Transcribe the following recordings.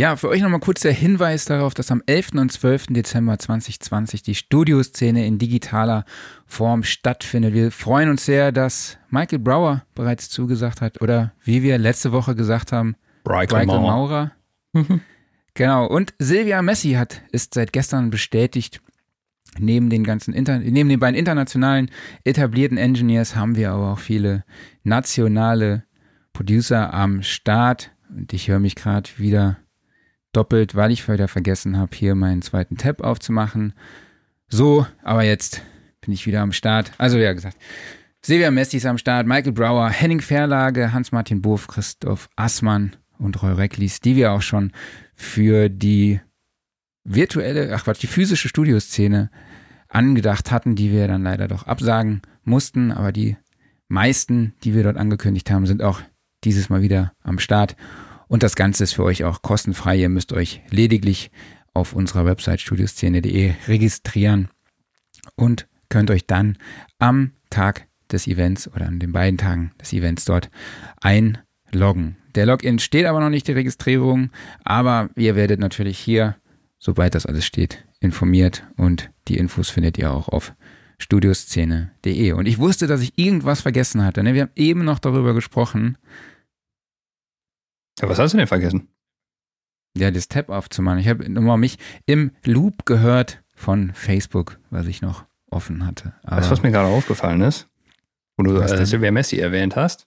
Ja, für euch nochmal kurz der Hinweis darauf, dass am 11. und 12. Dezember 2020 die Studioszene in digitaler Form stattfindet. Wir freuen uns sehr, dass Michael Brower bereits zugesagt hat oder wie wir letzte Woche gesagt haben, Michael Maurer. Maurer. genau. Und Silvia Messi hat, ist seit gestern bestätigt, neben den ganzen Inter neben den beiden internationalen etablierten Engineers haben wir aber auch viele nationale Producer am Start. Und ich höre mich gerade wieder doppelt, weil ich wieder vergessen habe, hier meinen zweiten Tab aufzumachen. So, aber jetzt bin ich wieder am Start. Also, ja gesagt, Silvia Messi ist am Start, Michael Brower, Henning Verlage, Hans-Martin Bof, Christoph Assmann und Roy Recklis, die wir auch schon für die virtuelle, ach Quatsch, die physische Studioszene angedacht hatten, die wir dann leider doch absagen mussten. Aber die meisten, die wir dort angekündigt haben, sind auch dieses Mal wieder am Start. Und das Ganze ist für euch auch kostenfrei. Ihr müsst euch lediglich auf unserer Website studioszene.de registrieren und könnt euch dann am Tag des Events oder an den beiden Tagen des Events dort einloggen. Der Login steht aber noch nicht, die Registrierung, aber ihr werdet natürlich hier, sobald das alles steht, informiert und die Infos findet ihr auch auf studioszene.de. Und ich wusste, dass ich irgendwas vergessen hatte. Ne? Wir haben eben noch darüber gesprochen, ja, was hast du denn vergessen? Ja, das Tab aufzumachen. Ich habe nochmal mich im Loop gehört von Facebook, was ich noch offen hatte. Aber weißt du, was mir gerade aufgefallen ist? Wo du äh, Silvia Messi erwähnt hast?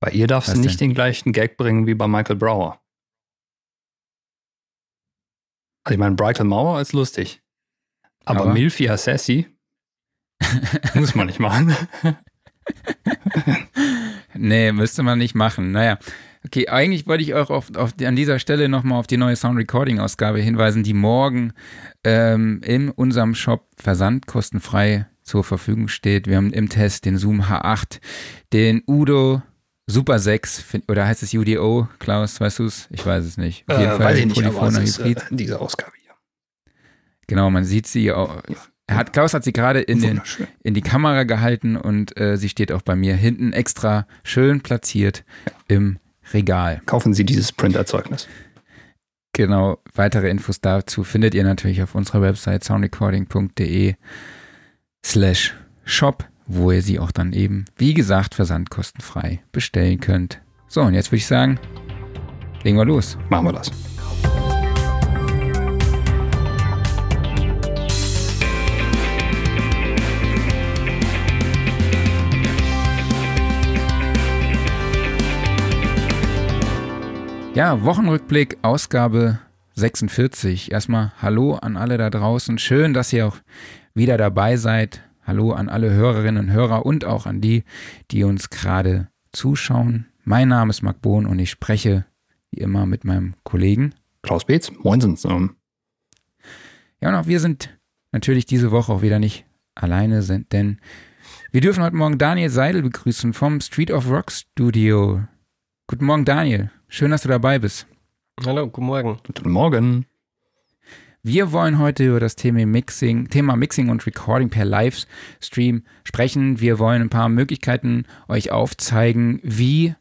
Bei ihr darfst was du nicht denn? den gleichen Gag bringen wie bei Michael Brower. Also ich meine, Michael Mauer ist lustig. Aber, aber? Milfia Sassy muss man nicht machen. nee, müsste man nicht machen. Naja, Okay, eigentlich wollte ich auch auf, auf, an dieser Stelle nochmal auf die neue Sound Recording Ausgabe hinweisen, die morgen ähm, in unserem Shop versandkostenfrei zur Verfügung steht. Wir haben im Test den Zoom H8, den Udo Super 6 oder heißt es UDO, Klaus, weißt du es? Ich weiß es nicht. Auf jeden äh, Fall weiß ich nicht, aber es ist, äh, diese Ausgabe hier. Genau, man sieht sie auch. Er hat, Klaus hat sie gerade in, den, in die Kamera gehalten und äh, sie steht auch bei mir hinten extra schön platziert ja. im Regal. Kaufen Sie dieses Printerzeugnis. Genau, weitere Infos dazu findet ihr natürlich auf unserer Website soundrecording.de slash shop, wo ihr sie auch dann eben, wie gesagt, versandkostenfrei bestellen könnt. So, und jetzt würde ich sagen, legen wir los. Machen wir das. Ja, Wochenrückblick, Ausgabe 46. Erstmal Hallo an alle da draußen. Schön, dass ihr auch wieder dabei seid. Hallo an alle Hörerinnen und Hörer und auch an die, die uns gerade zuschauen. Mein Name ist Marc Bohn und ich spreche wie immer mit meinem Kollegen Klaus Beetz. Moinsens. Ja, und auch wir sind natürlich diese Woche auch wieder nicht alleine, denn wir dürfen heute Morgen Daniel Seidel begrüßen vom Street of Rock Studio. Guten Morgen, Daniel. Schön, dass du dabei bist. Hallo, guten Morgen. Guten Morgen. Wir wollen heute über das Thema Mixing, Thema Mixing und Recording per Livestream sprechen. Wir wollen ein paar Möglichkeiten euch aufzeigen, wie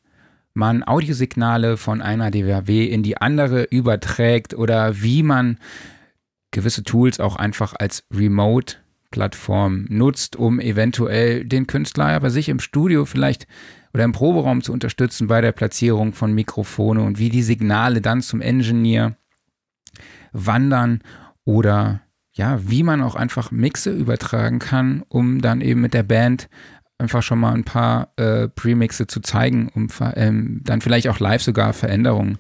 man Audiosignale von einer DWW in die andere überträgt oder wie man gewisse Tools auch einfach als Remote Plattform nutzt, um eventuell den Künstler bei sich im Studio vielleicht oder im Proberaum zu unterstützen bei der Platzierung von Mikrofone und wie die Signale dann zum Engineer wandern oder ja, wie man auch einfach Mixe übertragen kann, um dann eben mit der Band einfach schon mal ein paar äh, Premixe zu zeigen, um ähm, dann vielleicht auch live sogar Veränderungen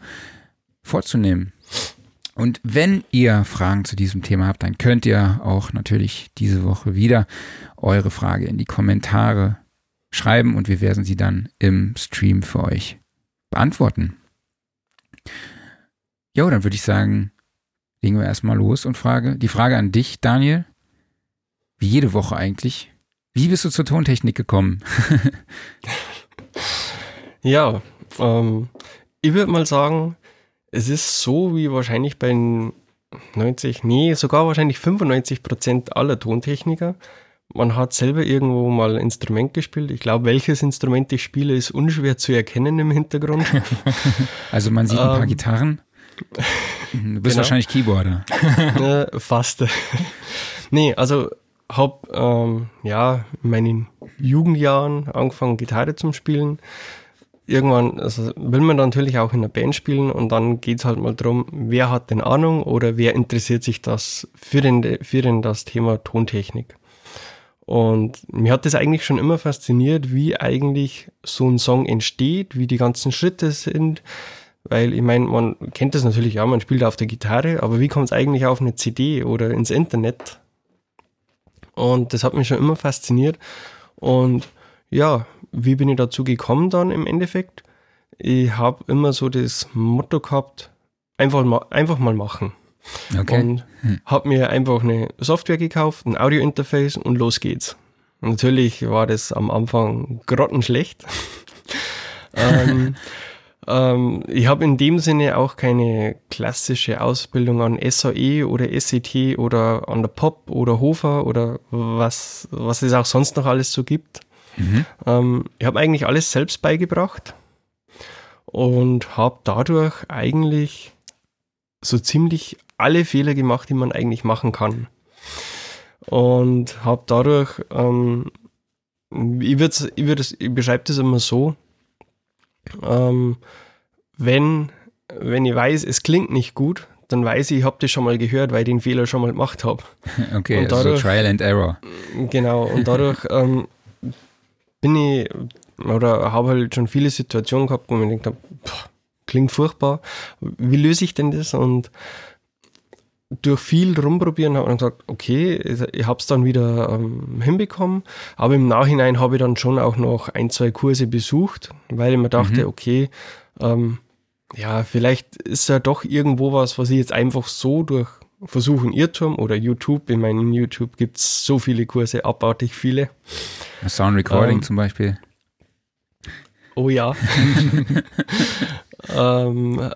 vorzunehmen. Und wenn ihr Fragen zu diesem Thema habt, dann könnt ihr auch natürlich diese Woche wieder eure Frage in die Kommentare schreiben und wir werden sie dann im Stream für euch beantworten. Jo, dann würde ich sagen, legen wir erstmal los und frage die Frage an dich, Daniel. Wie jede Woche eigentlich. Wie bist du zur Tontechnik gekommen? ja, ähm, ich würde mal sagen, es ist so wie wahrscheinlich bei 90, nee, sogar wahrscheinlich 95 Prozent aller Tontechniker man hat selber irgendwo mal ein Instrument gespielt. Ich glaube, welches Instrument ich spiele, ist unschwer zu erkennen im Hintergrund. also man sieht ein paar ähm, Gitarren. Du bist genau. wahrscheinlich Keyboarder. äh, fast. nee, also hab ähm, ja in meinen Jugendjahren angefangen Gitarre zu spielen. Irgendwann also will man natürlich auch in einer Band spielen und dann geht es halt mal darum, wer hat denn Ahnung oder wer interessiert sich das für den, für den das Thema Tontechnik. Und mir hat das eigentlich schon immer fasziniert, wie eigentlich so ein Song entsteht, wie die ganzen Schritte sind. Weil ich meine, man kennt das natürlich ja, man spielt auf der Gitarre, aber wie kommt es eigentlich auf eine CD oder ins Internet? Und das hat mich schon immer fasziniert. Und ja, wie bin ich dazu gekommen dann im Endeffekt? Ich habe immer so das Motto gehabt, einfach mal, einfach mal machen. Okay. Und hm. habe mir einfach eine Software gekauft, ein Audio-Interface und los geht's. Natürlich war das am Anfang grottenschlecht. ähm, ähm, ich habe in dem Sinne auch keine klassische Ausbildung an SAE oder SET oder an der POP oder Hofer oder was, was es auch sonst noch alles so gibt. Mhm. Ähm, ich habe eigentlich alles selbst beigebracht und habe dadurch eigentlich so ziemlich alle Fehler gemacht, die man eigentlich machen kann. Und habe dadurch, ähm, ich, würd's, ich, ich beschreibe das immer so, ähm, wenn, wenn ich weiß, es klingt nicht gut, dann weiß ich, ich habe das schon mal gehört, weil ich den Fehler schon mal gemacht habe. Okay, und dadurch, also Trial and Error. Genau, und dadurch ähm, bin ich oder habe halt schon viele Situationen gehabt, wo man denkt, klingt furchtbar, wie löse ich denn das? Und durch viel rumprobieren habe ich gesagt, okay, ich habe es dann wieder ähm, hinbekommen, aber im Nachhinein habe ich dann schon auch noch ein, zwei Kurse besucht, weil ich mir dachte, mhm. okay, ähm, ja, vielleicht ist ja doch irgendwo was, was ich jetzt einfach so durch Versuchen Irrtum oder YouTube, in meinem YouTube gibt es so viele Kurse, abartig viele. Sound Recording ähm, zum Beispiel. Oh ja. ähm,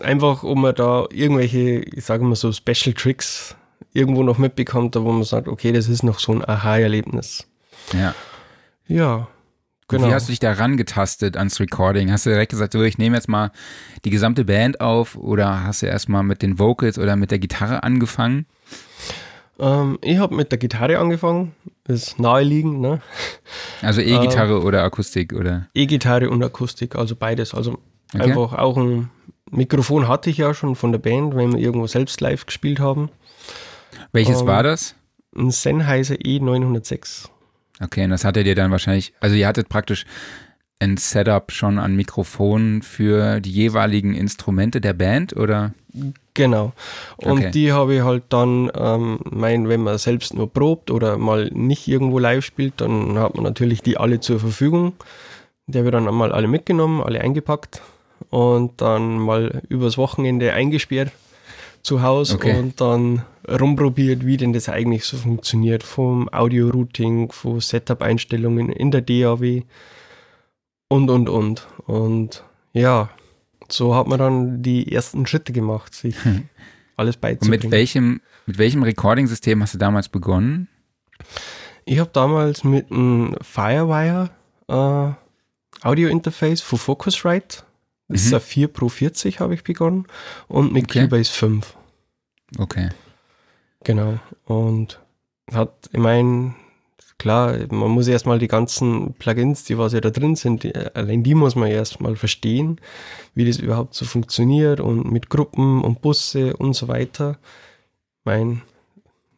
einfach, um man da irgendwelche, ich sage mal so, Special Tricks irgendwo noch mitbekommt, wo man sagt, okay, das ist noch so ein Aha-Erlebnis. Ja. Ja. Genau. Wie hast du dich da rangetastet ans Recording? Hast du direkt gesagt, so, ich nehme jetzt mal die gesamte Band auf oder hast du erstmal mit den Vocals oder mit der Gitarre angefangen? Ähm, ich habe mit der Gitarre angefangen, ist naheliegend. Ne? Also E-Gitarre ähm, oder Akustik oder? E-Gitarre und Akustik, also beides. Also okay. einfach auch ein Mikrofon hatte ich ja schon von der Band, wenn wir irgendwo selbst live gespielt haben. Welches ähm, war das? Ein Sennheiser E906. Okay, und das hattet ihr dann wahrscheinlich, also ihr hattet praktisch ein Setup schon an Mikrofonen für die jeweiligen Instrumente der Band, oder? Genau. Und okay. die habe ich halt dann, ähm, mein, wenn man selbst nur probt oder mal nicht irgendwo live spielt, dann hat man natürlich die alle zur Verfügung. Die habe ich dann einmal alle mitgenommen, alle eingepackt und dann mal übers Wochenende eingesperrt zu Hause okay. und dann rumprobiert, wie denn das eigentlich so funktioniert, vom Audio-Routing, von Setup-Einstellungen in der DAW und, und, und. Und ja, so hat man dann die ersten Schritte gemacht, sich hm. alles beizubringen. Und mit welchem, mit welchem Recording-System hast du damals begonnen? Ich habe damals mit einem Firewire äh, Audio-Interface von Focusrite mhm. ist ein 4 Pro 40 habe ich begonnen und mit okay. Cubase 5. Okay. Genau. Und hat, ich meine, klar, man muss erstmal die ganzen Plugins, die was ja da drin sind, die, allein die muss man erstmal verstehen, wie das überhaupt so funktioniert und mit Gruppen und Busse und so weiter. Ich meine,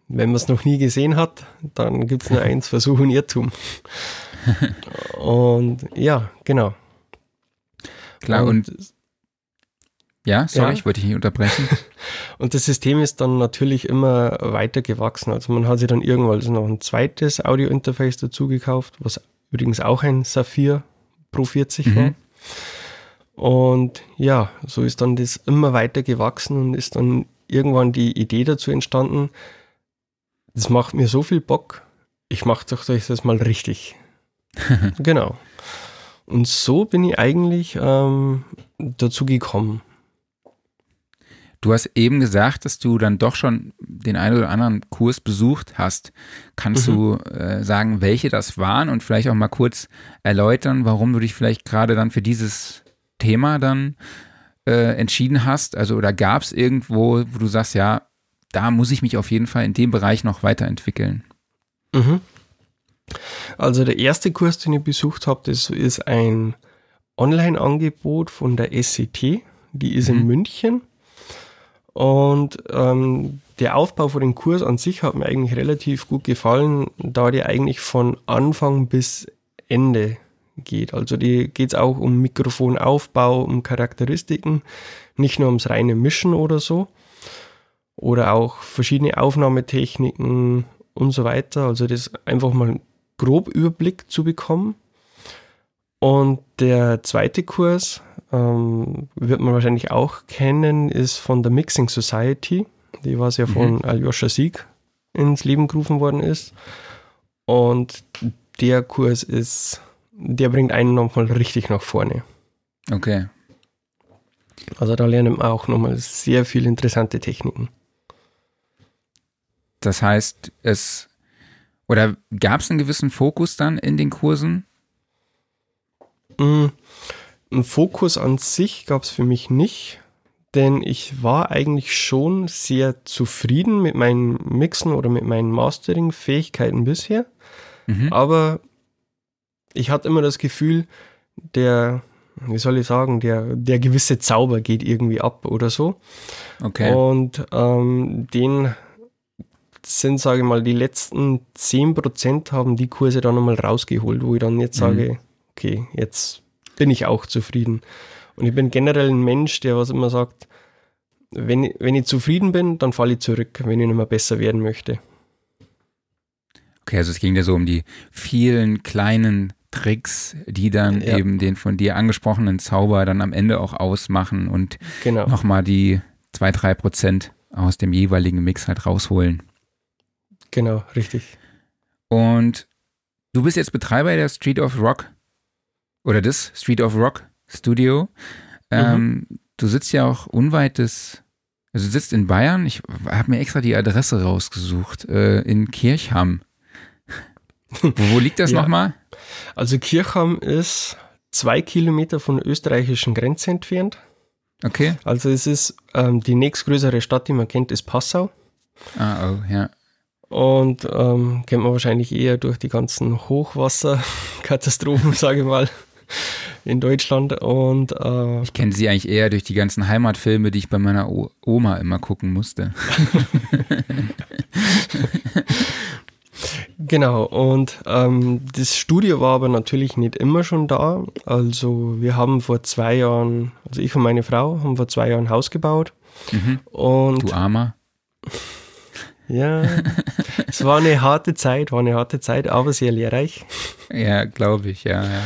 wenn man es noch nie gesehen hat, dann gibt es nur eins, Versuch und Irrtum. und ja, genau. Klar, und, und ja, sorry, ja. ich wollte dich nicht unterbrechen. und das System ist dann natürlich immer weiter gewachsen. Also man hat sich dann irgendwann noch ein zweites Audio-Interface dazu gekauft, was übrigens auch ein Saphir Pro 40 mhm. war. Und ja, so ist dann das immer weiter gewachsen und ist dann irgendwann die Idee dazu entstanden, das macht mir so viel Bock, ich mache doch das mal richtig. genau. Und so bin ich eigentlich ähm, dazu gekommen. Du hast eben gesagt, dass du dann doch schon den einen oder anderen Kurs besucht hast. Kannst mhm. du äh, sagen, welche das waren und vielleicht auch mal kurz erläutern, warum du dich vielleicht gerade dann für dieses Thema dann äh, entschieden hast? Also, oder gab es irgendwo, wo du sagst, ja, da muss ich mich auf jeden Fall in dem Bereich noch weiterentwickeln? Mhm. Also der erste Kurs, den ich besucht habe, das ist ein Online-Angebot von der SCT. Die ist mhm. in München. Und ähm, der Aufbau von dem Kurs an sich hat mir eigentlich relativ gut gefallen, da der eigentlich von Anfang bis Ende geht. Also die geht es auch um Mikrofonaufbau, um Charakteristiken, nicht nur ums reine Mischen oder so. Oder auch verschiedene Aufnahmetechniken und so weiter. Also das einfach mal grob Überblick zu bekommen. Und der zweite Kurs, ähm, wird man wahrscheinlich auch kennen, ist von der Mixing Society, die was ja von mhm. Aljoscha Sieg ins Leben gerufen worden ist. Und der Kurs ist, der bringt einen nochmal richtig nach vorne. Okay. Also da lernen wir auch nochmal sehr viele interessante Techniken. Das heißt, es oder gab es einen gewissen Fokus dann in den Kursen? Mm, ein Fokus an sich gab es für mich nicht, denn ich war eigentlich schon sehr zufrieden mit meinen Mixen oder mit meinen Mastering-Fähigkeiten bisher. Mhm. Aber ich hatte immer das Gefühl, der, wie soll ich sagen, der, der gewisse Zauber geht irgendwie ab oder so. Okay. Und ähm, den sind, sage ich mal, die letzten 10% haben die Kurse dann nochmal rausgeholt, wo ich dann jetzt mhm. sage, okay, jetzt bin ich auch zufrieden. Und ich bin generell ein Mensch, der was immer sagt, wenn, wenn ich zufrieden bin, dann falle ich zurück, wenn ich nicht mehr besser werden möchte. Okay, also es ging ja so um die vielen kleinen Tricks, die dann ja. eben den von dir angesprochenen Zauber dann am Ende auch ausmachen und genau. nochmal die zwei, drei Prozent aus dem jeweiligen Mix halt rausholen. Genau, richtig. Und du bist jetzt Betreiber der Street of Rock oder des Street of Rock Studio. Ähm, mhm. Du sitzt ja auch unweit des, also du sitzt in Bayern. Ich habe mir extra die Adresse rausgesucht, äh, in Kirchham. wo, liegt das ja. nochmal? Also Kirchham ist zwei Kilometer von der österreichischen Grenze entfernt. Okay. Also es ist ähm, die nächstgrößere Stadt, die man kennt, ist Passau. Ah, oh, ja. Und ähm, kennt man wahrscheinlich eher durch die ganzen Hochwasserkatastrophen, sage ich mal, in Deutschland. Und äh, ich kenne sie eigentlich eher durch die ganzen Heimatfilme, die ich bei meiner o Oma immer gucken musste. genau, und ähm, das Studio war aber natürlich nicht immer schon da. Also wir haben vor zwei Jahren, also ich und meine Frau haben vor zwei Jahren ein Haus gebaut. Mhm. Und du Armer. Ja, es war eine harte Zeit, war eine harte Zeit, aber sehr lehrreich. Ja, glaube ich, ja, ja.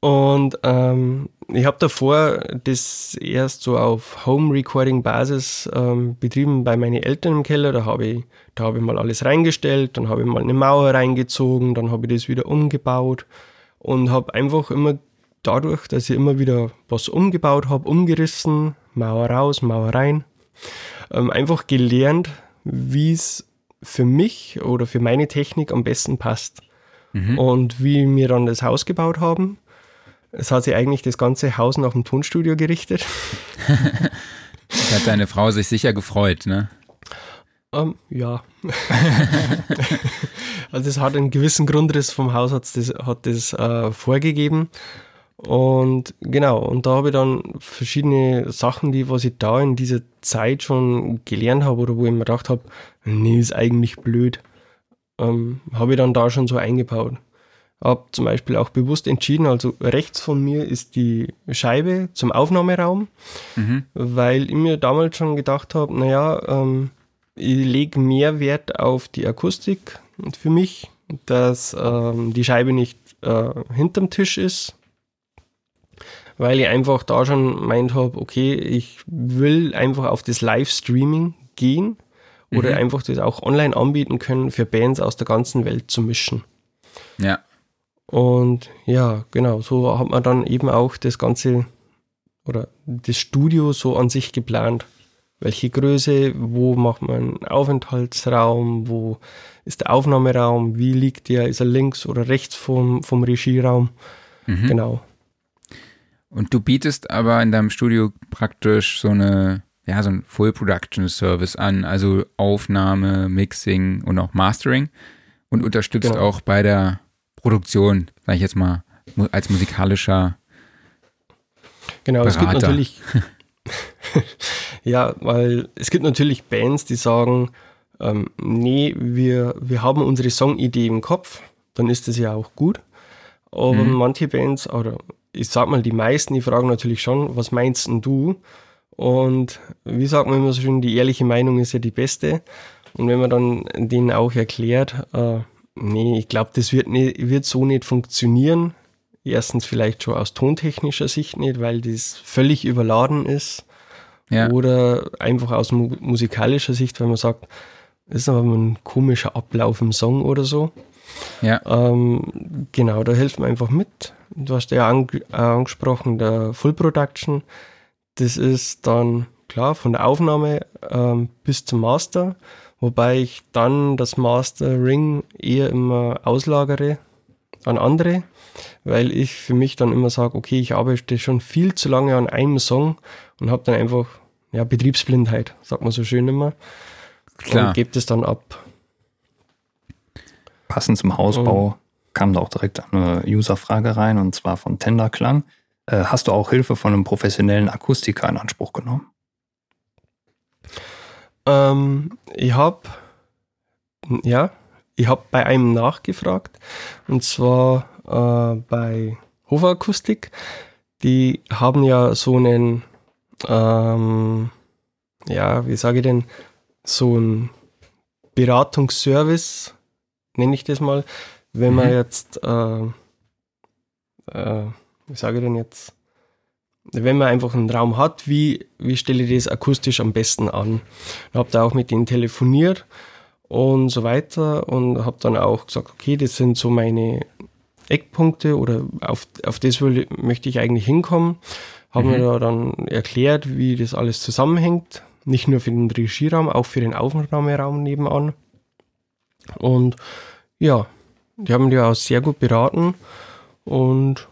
Und ähm, ich habe davor das erst so auf Home-Recording-Basis ähm, betrieben bei meinen Eltern im Keller. Da habe ich, hab ich mal alles reingestellt, dann habe ich mal eine Mauer reingezogen, dann habe ich das wieder umgebaut und habe einfach immer dadurch, dass ich immer wieder was umgebaut habe, umgerissen, Mauer raus, Mauer rein, ähm, einfach gelernt, wie es für mich oder für meine Technik am besten passt. Mhm. Und wie wir dann das Haus gebaut haben, es hat sich eigentlich das ganze Haus nach dem Tonstudio gerichtet. da hat deine Frau sich sicher gefreut, ne? Um, ähm, ja. also es hat einen gewissen Grundriss vom Haus hat das, hat das äh, vorgegeben. Und genau, und da habe ich dann verschiedene Sachen, die was ich da in dieser Zeit schon gelernt habe oder wo ich mir gedacht habe, nee, ist eigentlich blöd, ähm, habe ich dann da schon so eingebaut. Habe zum Beispiel auch bewusst entschieden, also rechts von mir ist die Scheibe zum Aufnahmeraum, mhm. weil ich mir damals schon gedacht habe, naja, ähm, ich lege mehr Wert auf die Akustik für mich, dass ähm, die Scheibe nicht äh, hinterm Tisch ist, weil ich einfach da schon meint habe, okay, ich will einfach auf das Livestreaming gehen oder mhm. einfach das auch online anbieten können, für Bands aus der ganzen Welt zu mischen. Ja. Und ja, genau, so hat man dann eben auch das Ganze oder das Studio so an sich geplant. Welche Größe, wo macht man Aufenthaltsraum, wo ist der Aufnahmeraum, wie liegt der, ist er links oder rechts vom, vom Regieraum? Mhm. Genau. Und du bietest aber in deinem Studio praktisch so eine, ja, so ein Full Production Service an, also Aufnahme, Mixing und auch Mastering und unterstützt genau. auch bei der Produktion, sage ich jetzt mal, als musikalischer Genau, Berater. es gibt natürlich ja, weil es gibt natürlich Bands, die sagen, ähm, nee, wir, wir haben unsere Songidee im Kopf, dann ist das ja auch gut. Aber mhm. manche Bands, oder ich sag mal die meisten, die fragen natürlich schon, was meinst denn du? Und wie sagt man immer so schön, die ehrliche Meinung ist ja die beste. Und wenn man dann denen auch erklärt, äh, nee, ich glaube, das wird, nicht, wird so nicht funktionieren. Erstens vielleicht schon aus tontechnischer Sicht nicht, weil das völlig überladen ist. Ja. Oder einfach aus mu musikalischer Sicht, weil man sagt, das ist aber ein komischer Ablauf im Song oder so. Ja. Ähm, genau, da hilft man einfach mit. Du hast ja ang angesprochen, der Full Production. Das ist dann klar von der Aufnahme ähm, bis zum Master, wobei ich dann das Mastering eher immer auslagere an andere, weil ich für mich dann immer sage, okay, ich arbeite schon viel zu lange an einem Song und habe dann einfach ja, Betriebsblindheit, sagt man so schön immer. Klar. Und gebe das dann ab. Passend zum Hausbau und, kam da auch direkt eine User-Frage rein und zwar von Tenderklang. Äh, hast du auch Hilfe von einem professionellen Akustiker in Anspruch genommen? Ähm, ich habe ja, ich habe bei einem nachgefragt und zwar äh, bei Hofer Akustik. Die haben ja so einen ähm, ja, wie sage ich denn, so ein Beratungsservice, nenne ich das mal, wenn man mhm. jetzt, äh, äh, wie sage ich denn jetzt, wenn man einfach einen Raum hat, wie, wie stelle ich das akustisch am besten an? Ich habe da auch mit denen telefoniert und so weiter und habe dann auch gesagt, okay, das sind so meine Eckpunkte oder auf, auf das will, möchte ich eigentlich hinkommen haben mhm. mir da dann erklärt, wie das alles zusammenhängt. Nicht nur für den Regieraum, auch für den Aufnahmeraum nebenan. Und ja, die haben die auch sehr gut beraten. Und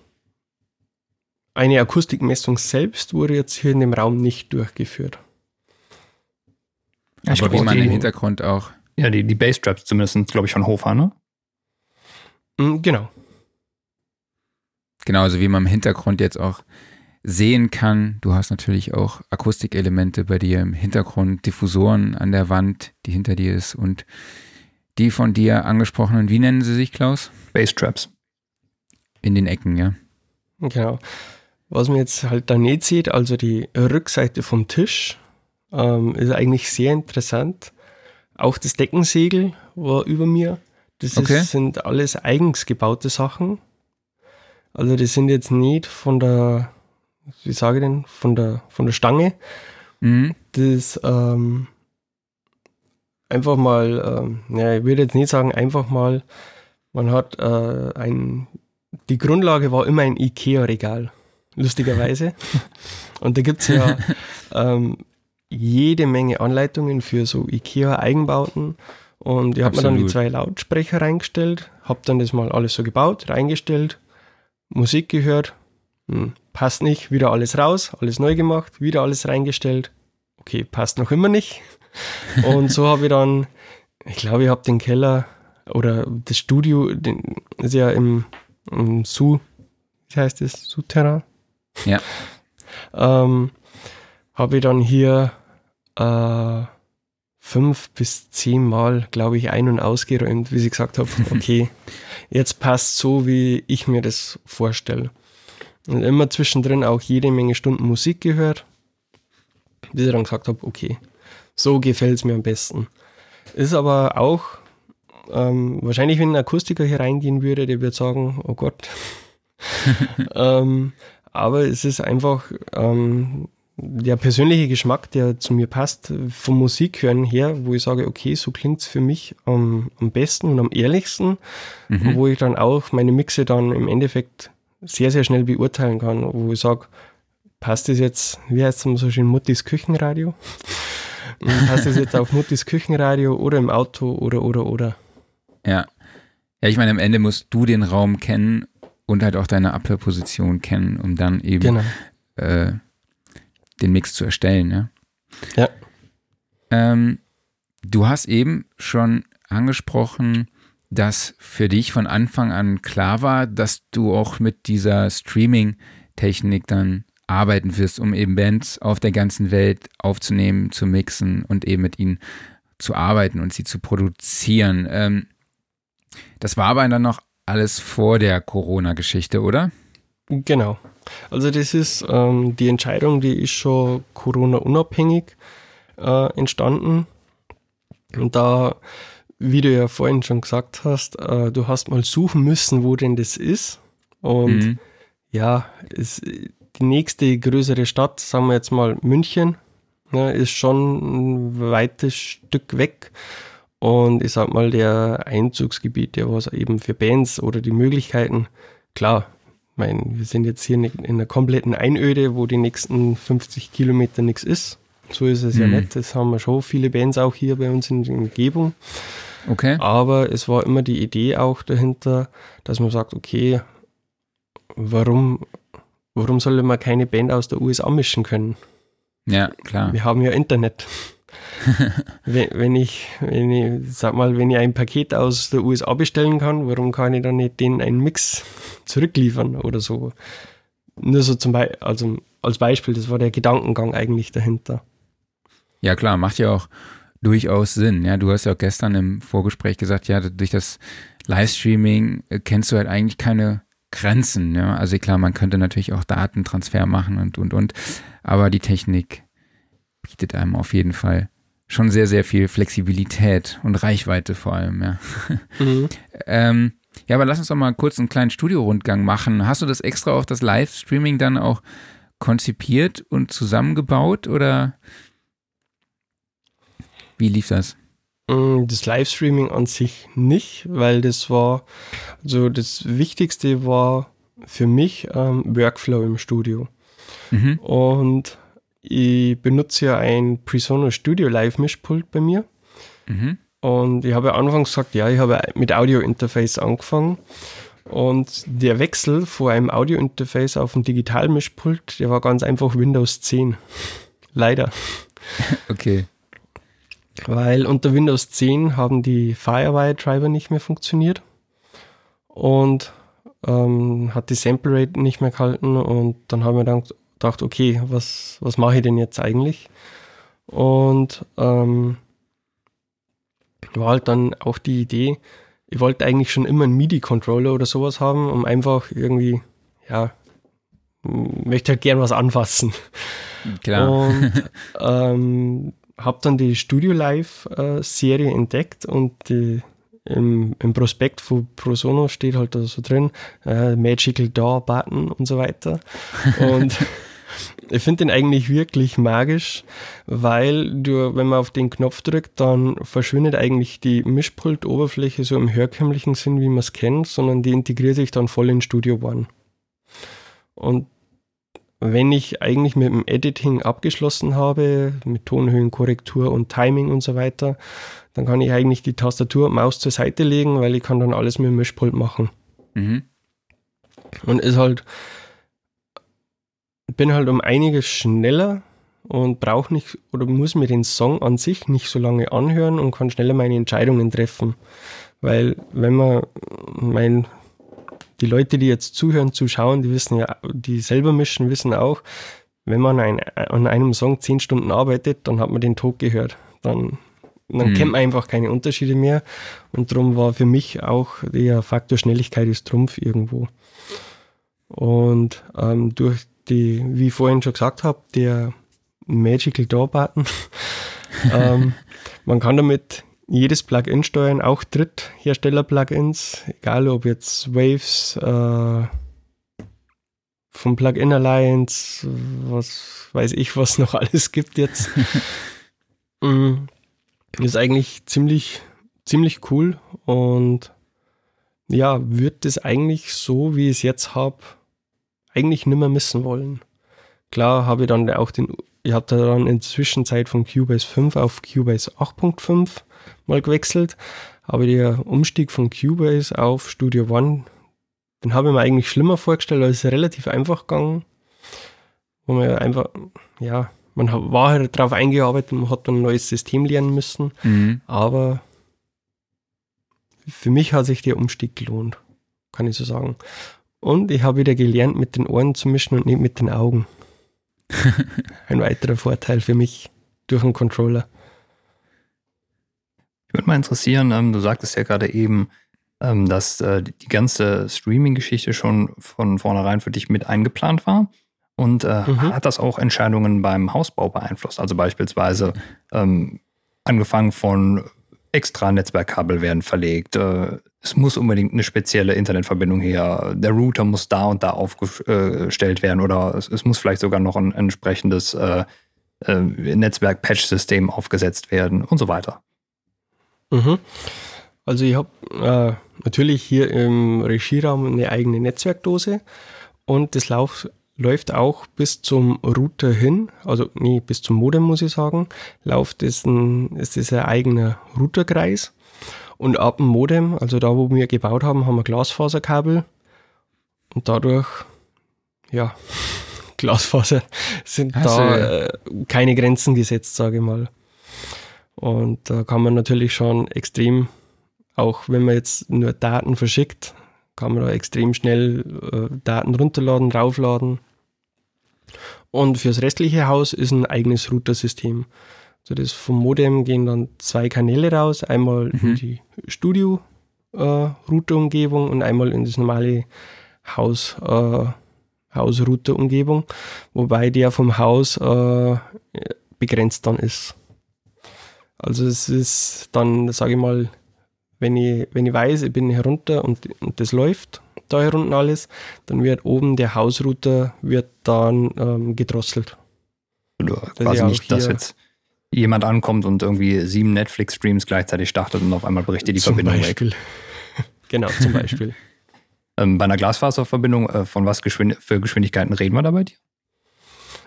eine Akustikmessung selbst wurde jetzt hier in dem Raum nicht durchgeführt. Ja, Aber wie man im Hintergrund auch. Ja, die, die Basstraps zumindest, glaube ich, von Hofer, ne? Mm, genau. Genau, also wie man im Hintergrund jetzt auch sehen kann. Du hast natürlich auch Akustikelemente bei dir im Hintergrund, Diffusoren an der Wand, die hinter dir ist und die von dir angesprochenen, wie nennen sie sich, Klaus? Basstraps. In den Ecken, ja. Genau. Was man jetzt halt da nicht sieht, also die Rückseite vom Tisch, ähm, ist eigentlich sehr interessant. Auch das Deckensegel war über mir. Das okay. ist, sind alles eigens gebaute Sachen. Also die sind jetzt nicht von der wie sage ich denn, von der, von der Stange. Mhm. Das ähm, einfach mal, ähm, ja, ich würde jetzt nicht sagen, einfach mal, man hat äh, ein, die Grundlage war immer ein IKEA-Regal, lustigerweise. Und da gibt es ja ähm, jede Menge Anleitungen für so IKEA-Eigenbauten. Und ich habe mir dann die zwei Lautsprecher reingestellt, habe dann das mal alles so gebaut, reingestellt, Musik gehört, hm, passt nicht, wieder alles raus, alles neu gemacht, wieder alles reingestellt. Okay, passt noch immer nicht. Und so habe ich dann, ich glaube, ich habe den Keller oder das Studio, den, ist ja im, im Su, wie heißt das? Souterrain? Ja. Ähm, habe ich dann hier äh, fünf bis zehn Mal, glaube ich, ein- und ausgeräumt, wie ich gesagt habe, okay, jetzt passt so, wie ich mir das vorstelle. Und immer zwischendrin auch jede Menge Stunden Musik gehört, bis ich dann gesagt habe, okay, so gefällt es mir am besten. Ist aber auch, ähm, wahrscheinlich wenn ein Akustiker hier reingehen würde, der würde sagen, oh Gott. ähm, aber es ist einfach ähm, der persönliche Geschmack, der zu mir passt, vom Musikhören her, wo ich sage, okay, so klingt es für mich am, am besten und am ehrlichsten, mhm. wo ich dann auch meine Mixe dann im Endeffekt sehr, sehr schnell beurteilen kann, wo ich sage, passt das jetzt, wie heißt es so schön, Muttis Küchenradio? Passt das jetzt auf Muttis Küchenradio oder im Auto oder, oder, oder? Ja. Ja, ich meine, am Ende musst du den Raum kennen und halt auch deine Abhörposition kennen, um dann eben genau. äh, den Mix zu erstellen. Ja. ja. Ähm, du hast eben schon angesprochen, dass für dich von Anfang an klar war, dass du auch mit dieser Streaming-Technik dann arbeiten wirst, um eben Bands auf der ganzen Welt aufzunehmen, zu mixen und eben mit ihnen zu arbeiten und sie zu produzieren. Ähm, das war aber dann noch alles vor der Corona-Geschichte, oder? Genau. Also das ist ähm, die Entscheidung, die ist schon Corona-unabhängig äh, entstanden. Und da, wie du ja vorhin schon gesagt hast, äh, du hast mal suchen müssen, wo denn das ist. Und mhm. ja, es, die nächste größere Stadt, sagen wir jetzt mal München, ne, ist schon ein weites Stück weg. Und ich sag mal, der Einzugsgebiet, der was eben für Bands oder die Möglichkeiten, klar, ich meine, wir sind jetzt hier in einer kompletten Einöde, wo die nächsten 50 Kilometer nichts ist. So ist es mhm. ja nicht. Das haben wir schon viele Bands auch hier bei uns in der Umgebung. Okay. Aber es war immer die Idee auch dahinter, dass man sagt, okay, warum, warum soll man keine Band aus der USA mischen können? Ja, klar. Wir haben ja Internet. wenn, wenn, ich, wenn ich, sag mal, wenn ich ein Paket aus der USA bestellen kann, warum kann ich dann nicht den einen Mix zurückliefern oder so? Nur so zum Beispiel, also als Beispiel, das war der Gedankengang eigentlich dahinter. Ja, klar, macht ja auch durchaus Sinn. Ja, du hast ja auch gestern im Vorgespräch gesagt, ja, durch das Livestreaming äh, kennst du halt eigentlich keine Grenzen. Ja, also klar, man könnte natürlich auch Datentransfer machen und, und, und, aber die Technik bietet einem auf jeden Fall schon sehr, sehr viel Flexibilität und Reichweite vor allem, ja. Mhm. ähm, ja, aber lass uns doch mal kurz einen kleinen Studiorundgang machen. Hast du das extra auf das Livestreaming dann auch konzipiert und zusammengebaut oder wie lief das? Mm, das Livestreaming an sich nicht, weil das war, also das Wichtigste war für mich ähm, Workflow im Studio. Mhm. Und ich benutze ja ein Presonus Studio Live Mischpult bei mir. Mhm. Und ich habe anfangs gesagt, ja, ich habe mit Audio Interface angefangen. Und der Wechsel von einem Audio Interface auf ein Digital-Mischpult, der war ganz einfach Windows 10. Leider. Okay. Weil unter Windows 10 haben die Firewire-Treiber nicht mehr funktioniert. Und ähm, hat die Sample Rate nicht mehr gehalten. Und dann haben wir dann gedacht, okay, was, was mache ich denn jetzt eigentlich? Und ähm, war halt dann auch die Idee, ich wollte eigentlich schon immer einen MIDI-Controller oder sowas haben, um einfach irgendwie, ja, möchte halt gern was anfassen. Klar. Und ähm, habe dann die Studio Live-Serie äh, entdeckt und die, im, im, Prospekt von ProSono steht halt da so drin, äh, Magical Door Button und so weiter. Und ich finde den eigentlich wirklich magisch, weil du, wenn man auf den Knopf drückt, dann verschwindet eigentlich die Mischpult-Oberfläche so im herkömmlichen Sinn, wie man es kennt, sondern die integriert sich dann voll in Studio One. Und wenn ich eigentlich mit dem Editing abgeschlossen habe, mit Tonhöhenkorrektur und Timing und so weiter, dann kann ich eigentlich die Tastatur und Maus zur Seite legen, weil ich kann dann alles mit dem Mischpult machen. Mhm. Und ist halt bin halt um einiges schneller und brauche nicht oder muss mir den Song an sich nicht so lange anhören und kann schneller meine Entscheidungen treffen. Weil wenn man, mein, die Leute, die jetzt zuhören, zuschauen, die wissen ja, die selber mischen, wissen auch, wenn man ein, an einem Song zehn Stunden arbeitet, dann hat man den Tod gehört. Dann, dann mhm. kennt man einfach keine Unterschiede mehr. Und darum war für mich auch der Faktor Schnelligkeit ist Trumpf irgendwo. Und ähm, durch die, wie ich vorhin schon gesagt habe, der Magical Door Button. ähm, man kann damit jedes Plugin steuern, auch Dritthersteller-Plugins, egal ob jetzt Waves, äh, vom Plugin Alliance, was weiß ich, was noch alles gibt jetzt. mm, ist eigentlich ziemlich, ziemlich cool und ja, wird es eigentlich so, wie ich es jetzt habe, eigentlich nimmer missen wollen. Klar habe ich dann auch den, ich habe da dann in Zwischenzeit von Cubase 5 auf Cubase 8.5 mal gewechselt, aber der Umstieg von Cubase auf Studio One, den habe ich mir eigentlich schlimmer vorgestellt, weil es relativ einfach gegangen. Wo man einfach, ja, man war halt darauf eingearbeitet und hat dann ein neues System lernen müssen. Mhm. Aber für mich hat sich der Umstieg gelohnt, kann ich so sagen. Und ich habe wieder gelernt, mit den Ohren zu mischen und nicht mit den Augen. Ein weiterer Vorteil für mich durch einen Controller. Ich würde mal interessieren, ähm, du sagtest ja gerade eben, ähm, dass äh, die ganze Streaming-Geschichte schon von vornherein für dich mit eingeplant war. Und äh, mhm. hat das auch Entscheidungen beim Hausbau beeinflusst? Also beispielsweise ähm, angefangen von extra Netzwerkkabel werden verlegt. Äh, es muss unbedingt eine spezielle Internetverbindung her. Der Router muss da und da aufgestellt werden oder es, es muss vielleicht sogar noch ein entsprechendes äh, äh, Netzwerk-Patch-System aufgesetzt werden und so weiter. Mhm. Also ich habe äh, natürlich hier im Regieraum eine eigene Netzwerkdose und das Lauf, läuft auch bis zum Router hin, also nee, bis zum Modem muss ich sagen, läuft ist, ein, ist das ein eigener Routerkreis und ab dem Modem, also da wo wir gebaut haben, haben wir Glasfaserkabel und dadurch, ja, Glasfaser sind also, da äh, keine Grenzen gesetzt, sage ich mal. Und da kann man natürlich schon extrem, auch wenn man jetzt nur Daten verschickt, kann man da extrem schnell äh, Daten runterladen, raufladen. Und fürs restliche Haus ist ein eigenes Routersystem. Also das vom Modem gehen dann zwei Kanäle raus, einmal mhm. in die Studio äh, Router-Umgebung und einmal in das normale Haus äh, Haus-Router-Umgebung, wobei der vom Haus äh, begrenzt dann ist. Also es ist dann, sage ich mal, wenn ich, wenn ich weiß, ich bin herunter und, und das läuft da herunten alles, dann wird oben der Hausrouter wird dann ähm, gedrosselt. Du, quasi nicht, dass jetzt jemand ankommt und irgendwie sieben Netflix-Streams gleichzeitig startet und auf einmal bricht dir die Verbindung Beispiel. weg. genau, zum Beispiel. ähm, bei einer Glasfaserverbindung, äh, von was Geschwind für Geschwindigkeiten reden wir da bei dir?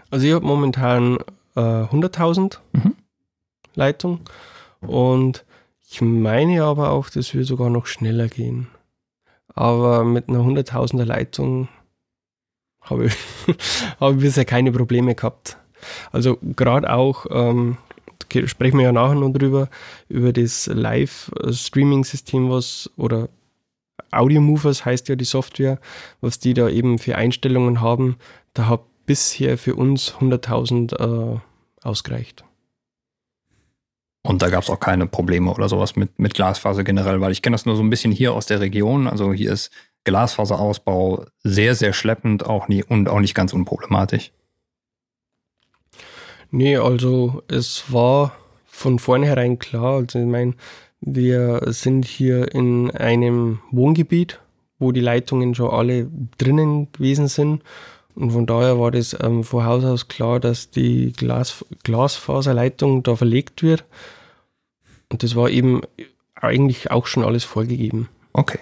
Also ich habe momentan äh, 100.000 mhm. Leitung und ich meine aber auch, dass wir sogar noch schneller gehen. Aber mit einer 100.000er Leitung habe ich, hab ich bisher keine Probleme gehabt. Also gerade auch, ähm, sprechen wir ja nachher noch drüber, über das Live-Streaming-System, was oder Audio Movers heißt ja die Software, was die da eben für Einstellungen haben. Da hat bisher für uns 100.000 äh, ausgereicht. Und da gab es auch keine Probleme oder sowas mit, mit Glasfaser generell, weil ich kenne das nur so ein bisschen hier aus der Region. Also hier ist Glasfaserausbau sehr, sehr schleppend auch nie, und auch nicht ganz unproblematisch. Nee, also es war von vornherein klar. Also ich meine, wir sind hier in einem Wohngebiet, wo die Leitungen schon alle drinnen gewesen sind. Und von daher war das ähm, von Haus aus klar, dass die Glas, Glasfaserleitung da verlegt wird. Und das war eben eigentlich auch schon alles vorgegeben. Okay.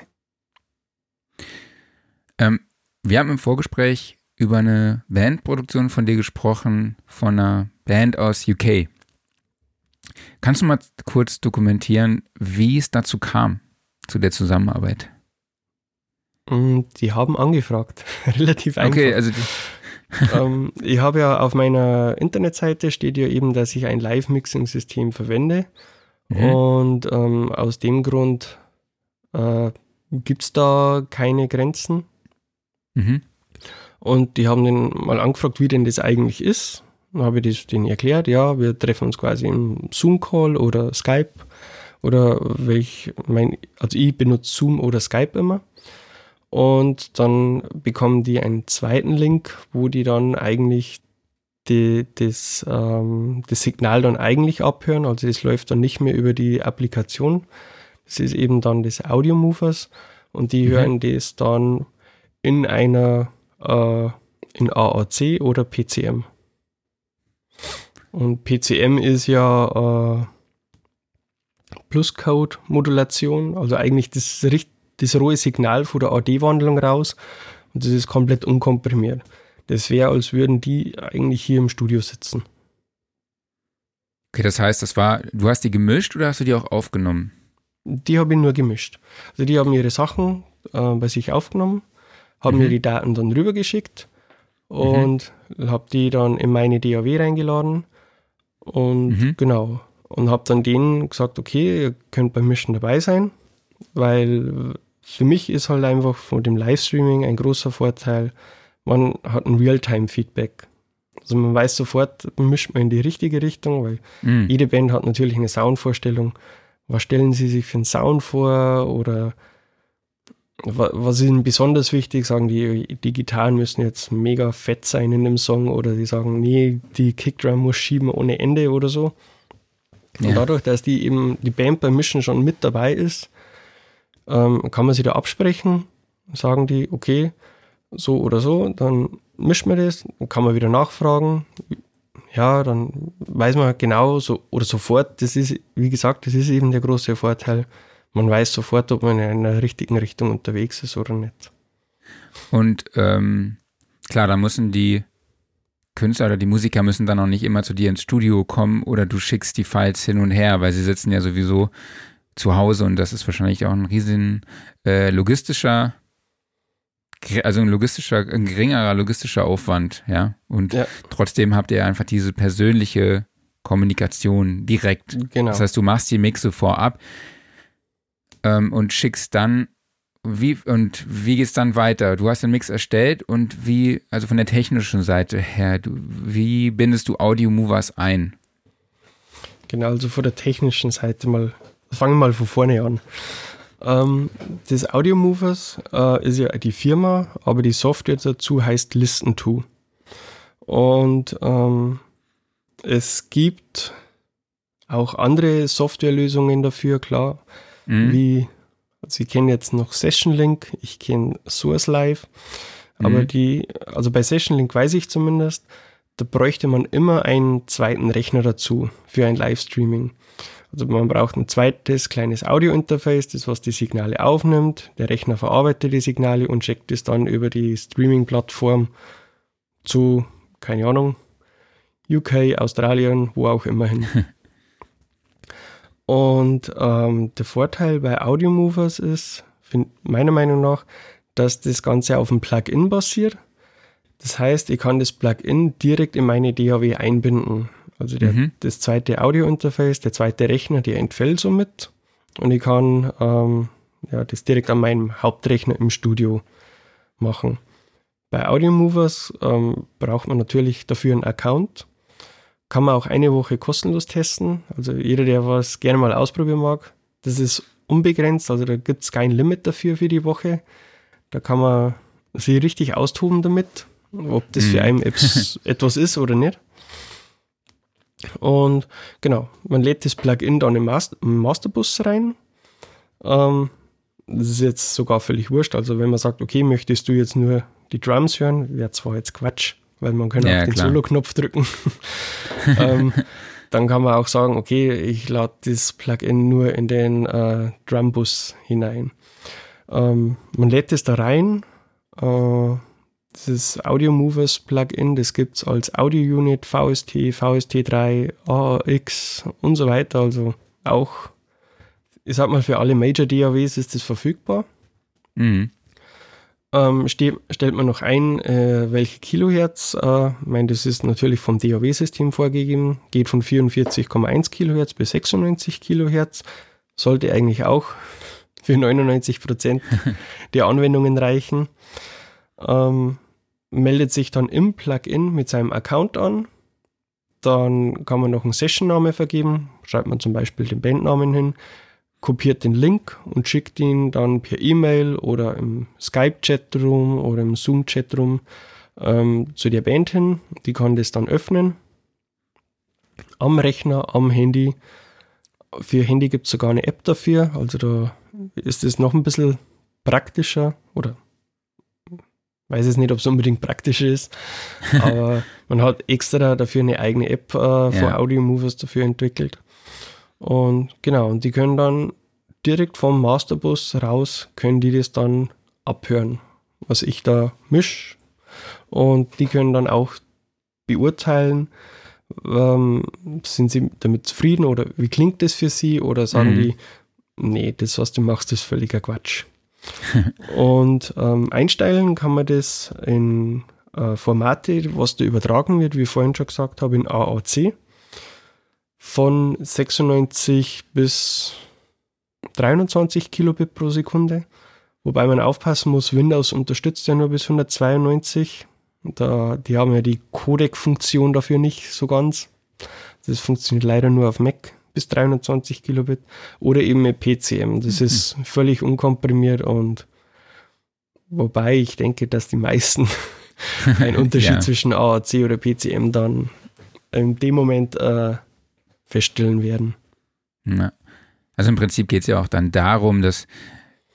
Ähm, wir haben im Vorgespräch über eine Bandproduktion von dir gesprochen, von einer Band aus UK. Kannst du mal kurz dokumentieren, wie es dazu kam, zu der Zusammenarbeit? Mm, die haben angefragt. Relativ einfach. Okay, also ähm, ich habe ja auf meiner Internetseite steht ja eben, dass ich ein Live-Mixing-System verwende. Mhm. Und ähm, aus dem Grund äh, gibt es da keine Grenzen. Mhm. Und die haben den mal angefragt, wie denn das eigentlich ist. Dann habe ich das denen erklärt, ja, wir treffen uns quasi im Zoom-Call oder Skype oder welch, mein, also ich benutze Zoom oder Skype immer und dann bekommen die einen zweiten Link, wo die dann eigentlich die, das, ähm, das Signal dann eigentlich abhören. Also es läuft dann nicht mehr über die Applikation. Das ist eben dann des Audio Movers und die mhm. hören das dann in einer äh, in AAC oder PCM. Und PCM ist ja äh, Pluscode-Modulation, also eigentlich das richtige das rohe Signal von der AD-Wandlung raus und das ist komplett unkomprimiert. Das wäre, als würden die eigentlich hier im Studio sitzen. Okay, das heißt, das war, du hast die gemischt oder hast du die auch aufgenommen? Die habe ich nur gemischt. Also die haben ihre Sachen äh, bei sich aufgenommen habe mhm. mir die Daten dann rübergeschickt und mhm. habe die dann in meine DAW reingeladen und mhm. genau und habe dann denen gesagt, okay, ihr könnt beim Mischen dabei sein, weil für mich ist halt einfach von dem Livestreaming ein großer Vorteil, man hat ein Realtime-Feedback. Also man weiß sofort, mischt man in die richtige Richtung, weil mhm. jede Band hat natürlich eine Soundvorstellung. Was stellen sie sich für einen Sound vor oder was ist ihnen besonders wichtig? Sagen die, die Gitarren müssen jetzt mega fett sein in dem Song oder die sagen, nee, die Kickdrum muss schieben ohne Ende oder so. Ja. Und dadurch, dass die eben die Band beim Mischen schon mit dabei ist, ähm, kann man sich da absprechen, sagen die, okay, so oder so, dann mischt man das, dann kann man wieder nachfragen. Ja, dann weiß man genau so oder sofort, das ist, wie gesagt, das ist eben der große Vorteil. Man weiß sofort, ob man in einer richtigen Richtung unterwegs ist oder nicht. Und ähm, klar, da müssen die Künstler oder die Musiker müssen dann auch nicht immer zu dir ins Studio kommen oder du schickst die Files hin und her, weil sie sitzen ja sowieso zu Hause und das ist wahrscheinlich auch ein riesen äh, logistischer, also ein logistischer, ein geringerer logistischer Aufwand, ja. Und ja. trotzdem habt ihr einfach diese persönliche Kommunikation direkt. Genau. Das heißt, du machst die Mixe vorab ähm, und schickst dann wie und wie geht es dann weiter? Du hast den Mix erstellt und wie, also von der technischen Seite her, du, wie bindest du Audio Movers ein? Genau, also von der technischen Seite mal, fangen wir mal von vorne an. Ähm, das Audio Movers äh, ist ja die Firma, aber die Software dazu heißt Listen2. Und ähm, es gibt auch andere Softwarelösungen dafür, klar, mhm. wie Sie kennen jetzt noch Session Link, ich kenne Source Live, aber mhm. die, also bei Session Link weiß ich zumindest, da bräuchte man immer einen zweiten Rechner dazu für ein Livestreaming. Also man braucht ein zweites kleines Audio-Interface, das was die Signale aufnimmt. Der Rechner verarbeitet die Signale und schickt es dann über die Streaming-Plattform zu, keine Ahnung, UK, Australien, wo auch immer hin. Und ähm, der Vorteil bei Audio Movers ist, find, meiner Meinung nach, dass das Ganze auf einem Plugin basiert. Das heißt, ich kann das Plugin direkt in meine DAW einbinden. Also der, mhm. das zweite Audio-Interface, der zweite Rechner, der entfällt somit. Und ich kann ähm, ja, das direkt an meinem Hauptrechner im Studio machen. Bei Audio Movers ähm, braucht man natürlich dafür einen Account. Kann man auch eine Woche kostenlos testen. Also jeder, der was gerne mal ausprobieren mag, das ist unbegrenzt. Also da gibt es kein Limit dafür für die Woche. Da kann man sich richtig austoben damit, ob das für mhm. einen etwas ist oder nicht. Und genau, man lädt das Plugin dann im, Master, im Masterbus rein. Ähm, das ist jetzt sogar völlig wurscht. Also wenn man sagt, okay, möchtest du jetzt nur die Drums hören, wäre zwar jetzt Quatsch, weil man kann ja, auch den Solo-Knopf drücken. ähm, dann kann man auch sagen, okay, ich lade das Plugin nur in den äh, Drumbus hinein. Ähm, man lädt es da rein. Äh, dieses Audio Movers Plugin, das gibt es als Audio Unit, VST, VST3, AX und so weiter. Also auch, ich sag mal, für alle Major DAWs ist das verfügbar. Mhm ähm, stellt man noch ein, äh, welche Kilohertz. Äh, ich meine, das ist natürlich vom DAW-System vorgegeben, geht von 44,1 Kilohertz bis 96 Kilohertz. Sollte eigentlich auch für 99 Prozent der Anwendungen reichen. Ähm, meldet sich dann im Plugin mit seinem Account an. Dann kann man noch einen Session-Name vergeben. Schreibt man zum Beispiel den Bandnamen hin kopiert den Link und schickt ihn dann per E-Mail oder im Skype-Chatroom oder im Zoom-Chatroom ähm, zu der Band hin. Die kann das dann öffnen. Am Rechner, am Handy. Für Handy gibt es sogar eine App dafür. Also da ist es noch ein bisschen praktischer oder weiß es nicht, ob es unbedingt praktisch ist, aber man hat extra dafür eine eigene App äh, für ja. Audio Movers dafür entwickelt. Und genau, und die können dann direkt vom Masterbus raus, können die das dann abhören, was ich da misch. Und die können dann auch beurteilen, ähm, sind sie damit zufrieden oder wie klingt das für sie oder sagen mhm. die, nee, das, was du machst, ist völliger Quatsch. und ähm, einstellen kann man das in äh, Formate, was da übertragen wird, wie ich vorhin schon gesagt habe, in AAC. Von 96 bis 23 Kilobit pro Sekunde. Wobei man aufpassen muss, Windows unterstützt ja nur bis 192. Da, die haben ja die Codec-Funktion dafür nicht so ganz. Das funktioniert leider nur auf Mac bis 320 Kilobit oder eben mit PCM. Das mhm. ist völlig unkomprimiert und wobei ich denke, dass die meisten einen Unterschied ja. zwischen AAC oder PCM dann in dem Moment äh, feststellen werden. Ja. Also im Prinzip geht es ja auch dann darum, dass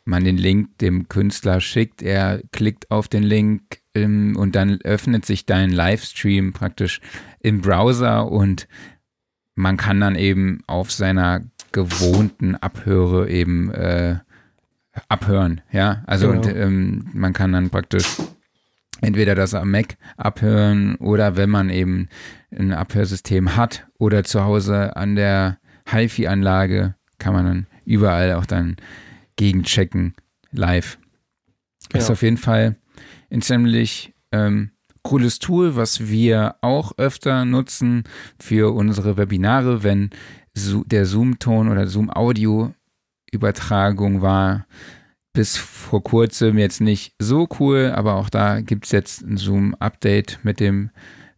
man den Link dem Künstler schickt, er klickt auf den Link ähm, und dann öffnet sich dein Livestream praktisch im Browser und man kann dann eben auf seiner gewohnten Abhöre eben äh, abhören, ja. Also genau. und, ähm, man kann dann praktisch entweder das am Mac abhören oder wenn man eben ein Abhörsystem hat oder zu Hause an der HiFi-Anlage kann man dann überall auch dann gegenchecken live. Genau. Ist auf jeden Fall ein ziemlich ähm, cooles Tool, was wir auch öfter nutzen für unsere Webinare, wenn der Zoom-Ton oder Zoom-Audio-Übertragung war bis vor kurzem jetzt nicht so cool, aber auch da gibt es jetzt ein Zoom-Update mit dem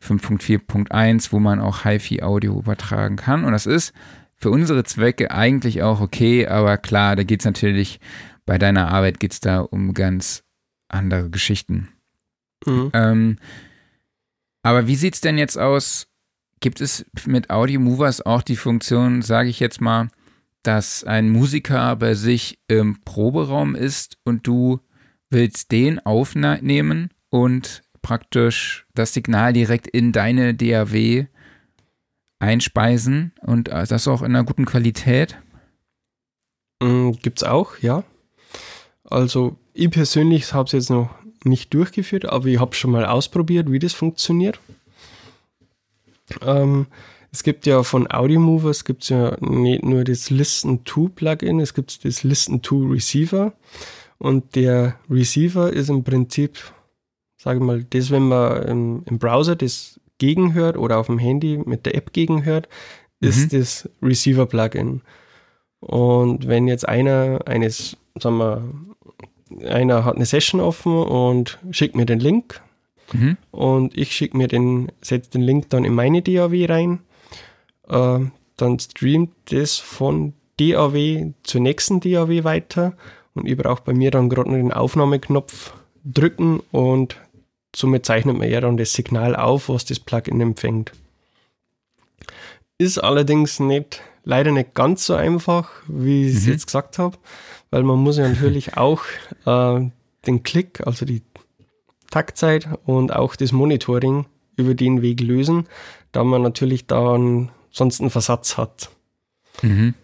5.4.1, wo man auch HiFi-Audio übertragen kann. Und das ist für unsere Zwecke eigentlich auch okay, aber klar, da geht es natürlich, bei deiner Arbeit geht es da um ganz andere Geschichten. Mhm. Ähm, aber wie sieht es denn jetzt aus? Gibt es mit Audio Movers auch die Funktion, sage ich jetzt mal, dass ein Musiker bei sich im Proberaum ist und du willst den aufnehmen und praktisch das Signal direkt in deine DAW einspeisen und das auch in einer guten Qualität? Mm, Gibt es auch, ja. Also ich persönlich habe es jetzt noch nicht durchgeführt, aber ich habe schon mal ausprobiert, wie das funktioniert. Ähm, es gibt ja von Audiomover, es gibt ja nicht nur das Listen to Plugin, es gibt das Listen to Receiver. Und der Receiver ist im Prinzip, sage ich mal, das, wenn man im, im, Browser das gegenhört oder auf dem Handy mit der App gegenhört, ist mhm. das Receiver Plugin. Und wenn jetzt einer eines, sagen wir, einer hat eine Session offen und schickt mir den Link mhm. und ich schicke mir den, setze den Link dann in meine DAW rein. Äh, dann streamt das von DAW zur nächsten DAW weiter und ich brauche bei mir dann gerade nur den Aufnahmeknopf drücken und somit zeichnet man ja dann das Signal auf, was das Plugin empfängt. Ist allerdings nicht, leider nicht ganz so einfach, wie ich es mhm. jetzt gesagt habe weil man muss ja natürlich auch äh, den Klick, also die Taktzeit und auch das Monitoring über den Weg lösen, da man natürlich dann sonst einen Versatz hat. Mhm.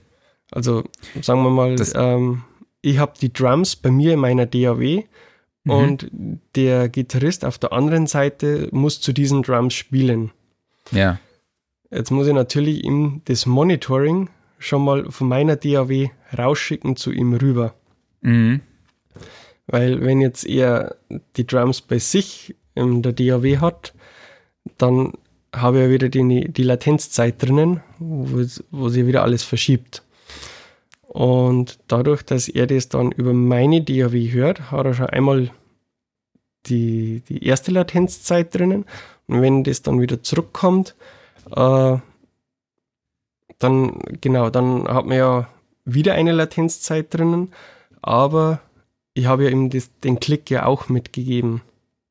Also sagen wir mal, ähm, ich habe die Drums bei mir in meiner DAW mhm. und der Gitarrist auf der anderen Seite muss zu diesen Drums spielen. Ja. Jetzt muss ich natürlich ihm das Monitoring schon mal von meiner DAW rausschicken zu ihm rüber. Mhm. Weil wenn jetzt er die Drums bei sich in der DAW hat, dann habe ich ja wieder die, die Latenzzeit drinnen, wo, wo sich wieder alles verschiebt. Und dadurch, dass er das dann über meine DAW hört, hat er schon einmal die, die erste Latenzzeit drinnen. Und wenn das dann wieder zurückkommt, äh, dann, genau, dann hat man ja wieder eine Latenzzeit drinnen, aber ich habe ja eben das, den Klick ja auch mitgegeben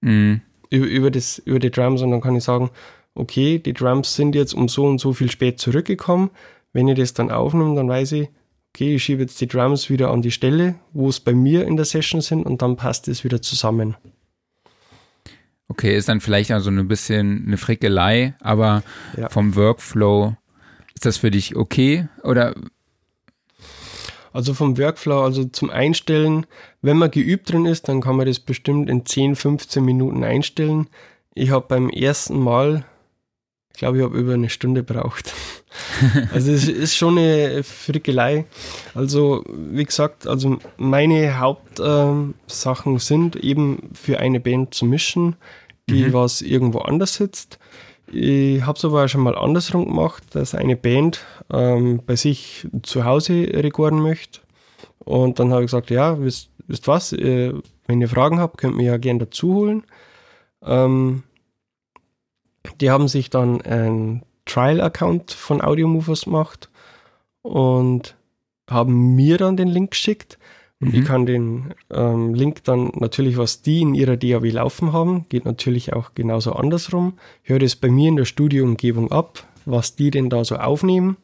mhm. über, über, das, über die Drums und dann kann ich sagen, okay, die Drums sind jetzt um so und so viel spät zurückgekommen. Wenn ich das dann aufnehme, dann weiß ich, okay, ich schiebe jetzt die Drums wieder an die Stelle, wo es bei mir in der Session sind und dann passt es wieder zusammen. Okay, ist dann vielleicht also ein bisschen eine Frickelei, aber ja. vom Workflow ist das für dich okay oder? Also vom Workflow, also zum Einstellen, wenn man geübt drin ist, dann kann man das bestimmt in 10, 15 Minuten einstellen. Ich habe beim ersten Mal Ich glaube, ich habe über eine Stunde braucht. also es ist schon eine Frickelei. Also wie gesagt, also meine Hauptsachen ähm, sind eben für eine Band zu mischen, die mhm. was irgendwo anders sitzt. Ich habe es aber auch schon mal andersrum gemacht, dass eine Band ähm, bei sich zu Hause rekorden möchte. Und dann habe ich gesagt, ja, wisst, wisst was, äh, wenn ihr Fragen habt, könnt ihr ja gerne dazu holen. Ähm, die haben sich dann ein Trial-Account von Audiomovers gemacht und haben mir dann den Link geschickt. Mhm. ich kann den ähm, Link dann natürlich, was die in ihrer DAW laufen haben, geht natürlich auch genauso andersrum. Höre das bei mir in der Studioumgebung ab, was die denn da so aufnehmen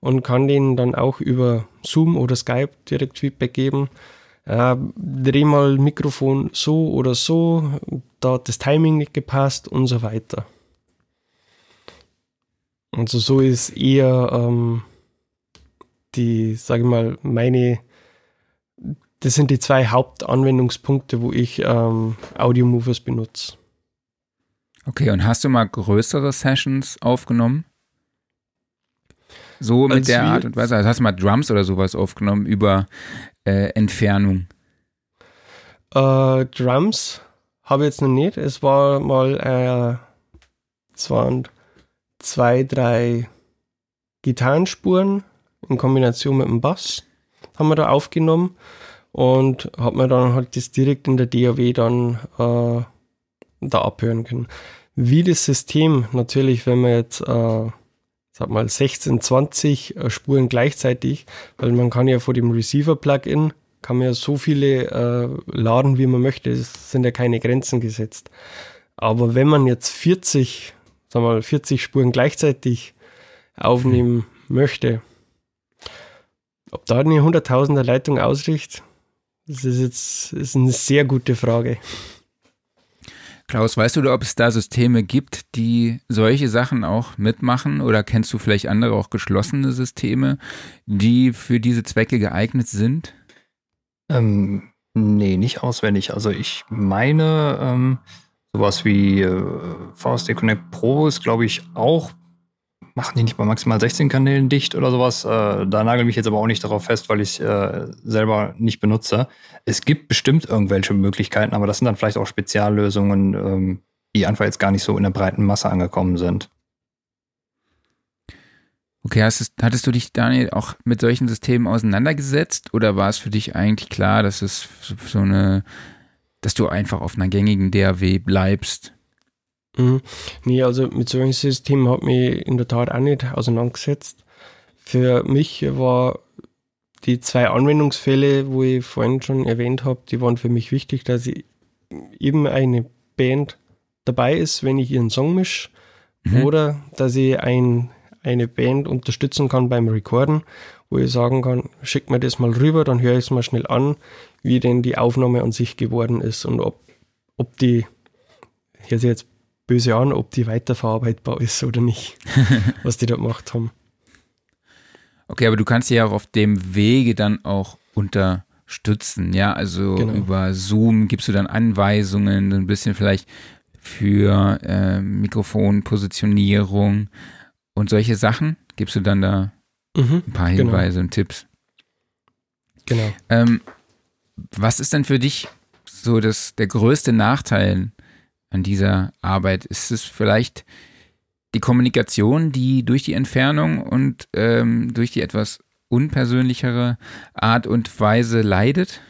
und kann denen dann auch über Zoom oder Skype direkt Feedback geben. Äh, dreh mal Mikrofon so oder so, da hat das Timing nicht gepasst und so weiter. Also so ist eher ähm, die, sage ich mal, meine, das sind die zwei Hauptanwendungspunkte, wo ich ähm, Audio Movers benutze. Okay, und hast du mal größere Sessions aufgenommen? So mit Als der Art und Weise? Also hast du mal Drums oder sowas aufgenommen über äh, Entfernung? Äh, Drums habe ich jetzt noch nicht. Es war mal, äh, es waren zwei, drei Gitarrenspuren in Kombination mit dem Bass haben wir da aufgenommen und hat man dann halt das direkt in der DAW dann äh, da abhören können. Wie das System natürlich, wenn man jetzt äh, sag mal 16, 20 äh, Spuren gleichzeitig, weil man kann ja vor dem Receiver-Plugin kann man ja so viele äh, laden, wie man möchte. Es sind ja keine Grenzen gesetzt. Aber wenn man jetzt 40 sagen wir mal, 40 Spuren gleichzeitig aufnehmen möchte, ob da eine 100.000er Leitung ausricht, das ist jetzt ist eine sehr gute Frage. Klaus, weißt du, ob es da Systeme gibt, die solche Sachen auch mitmachen? Oder kennst du vielleicht andere, auch geschlossene Systeme, die für diese Zwecke geeignet sind? Ähm, nee, nicht auswendig. Also ich meine, ähm, Sowas wie äh, VSD Connect Pro ist, glaube ich, auch, machen die nicht bei maximal 16 Kanälen dicht oder sowas. Äh, da nagel mich jetzt aber auch nicht darauf fest, weil ich äh, selber nicht benutze. Es gibt bestimmt irgendwelche Möglichkeiten, aber das sind dann vielleicht auch Speziallösungen, ähm, die einfach jetzt gar nicht so in der breiten Masse angekommen sind. Okay, hast, hattest du dich, Daniel, auch mit solchen Systemen auseinandergesetzt oder war es für dich eigentlich klar, dass es so eine dass du einfach auf einer gängigen DAW bleibst. Mhm. Nee, also mit solchen Systemen hat mich in der Tat auch nicht auseinandergesetzt. Für mich war die zwei Anwendungsfälle, wo ich vorhin schon erwähnt habe, die waren für mich wichtig, dass ich eben eine Band dabei ist, wenn ich ihren Song mische, mhm. oder dass ich ein, eine Band unterstützen kann beim Recorden, wo ich sagen kann, schick mir das mal rüber, dann höre ich es mal schnell an, wie denn die Aufnahme an sich geworden ist und ob, ob die, ich höre jetzt böse an, ob die weiterverarbeitbar ist oder nicht, was die da gemacht haben. Okay, aber du kannst sie ja auch auf dem Wege dann auch unterstützen, ja, also genau. über Zoom gibst du dann Anweisungen, ein bisschen vielleicht für äh, Mikrofonpositionierung und solche Sachen, gibst du dann da mhm, ein paar genau. Hinweise genau. und Tipps. Genau. Ähm, was ist denn für dich so das, der größte Nachteil an dieser Arbeit? Ist es vielleicht die Kommunikation, die durch die Entfernung und ähm, durch die etwas unpersönlichere Art und Weise leidet?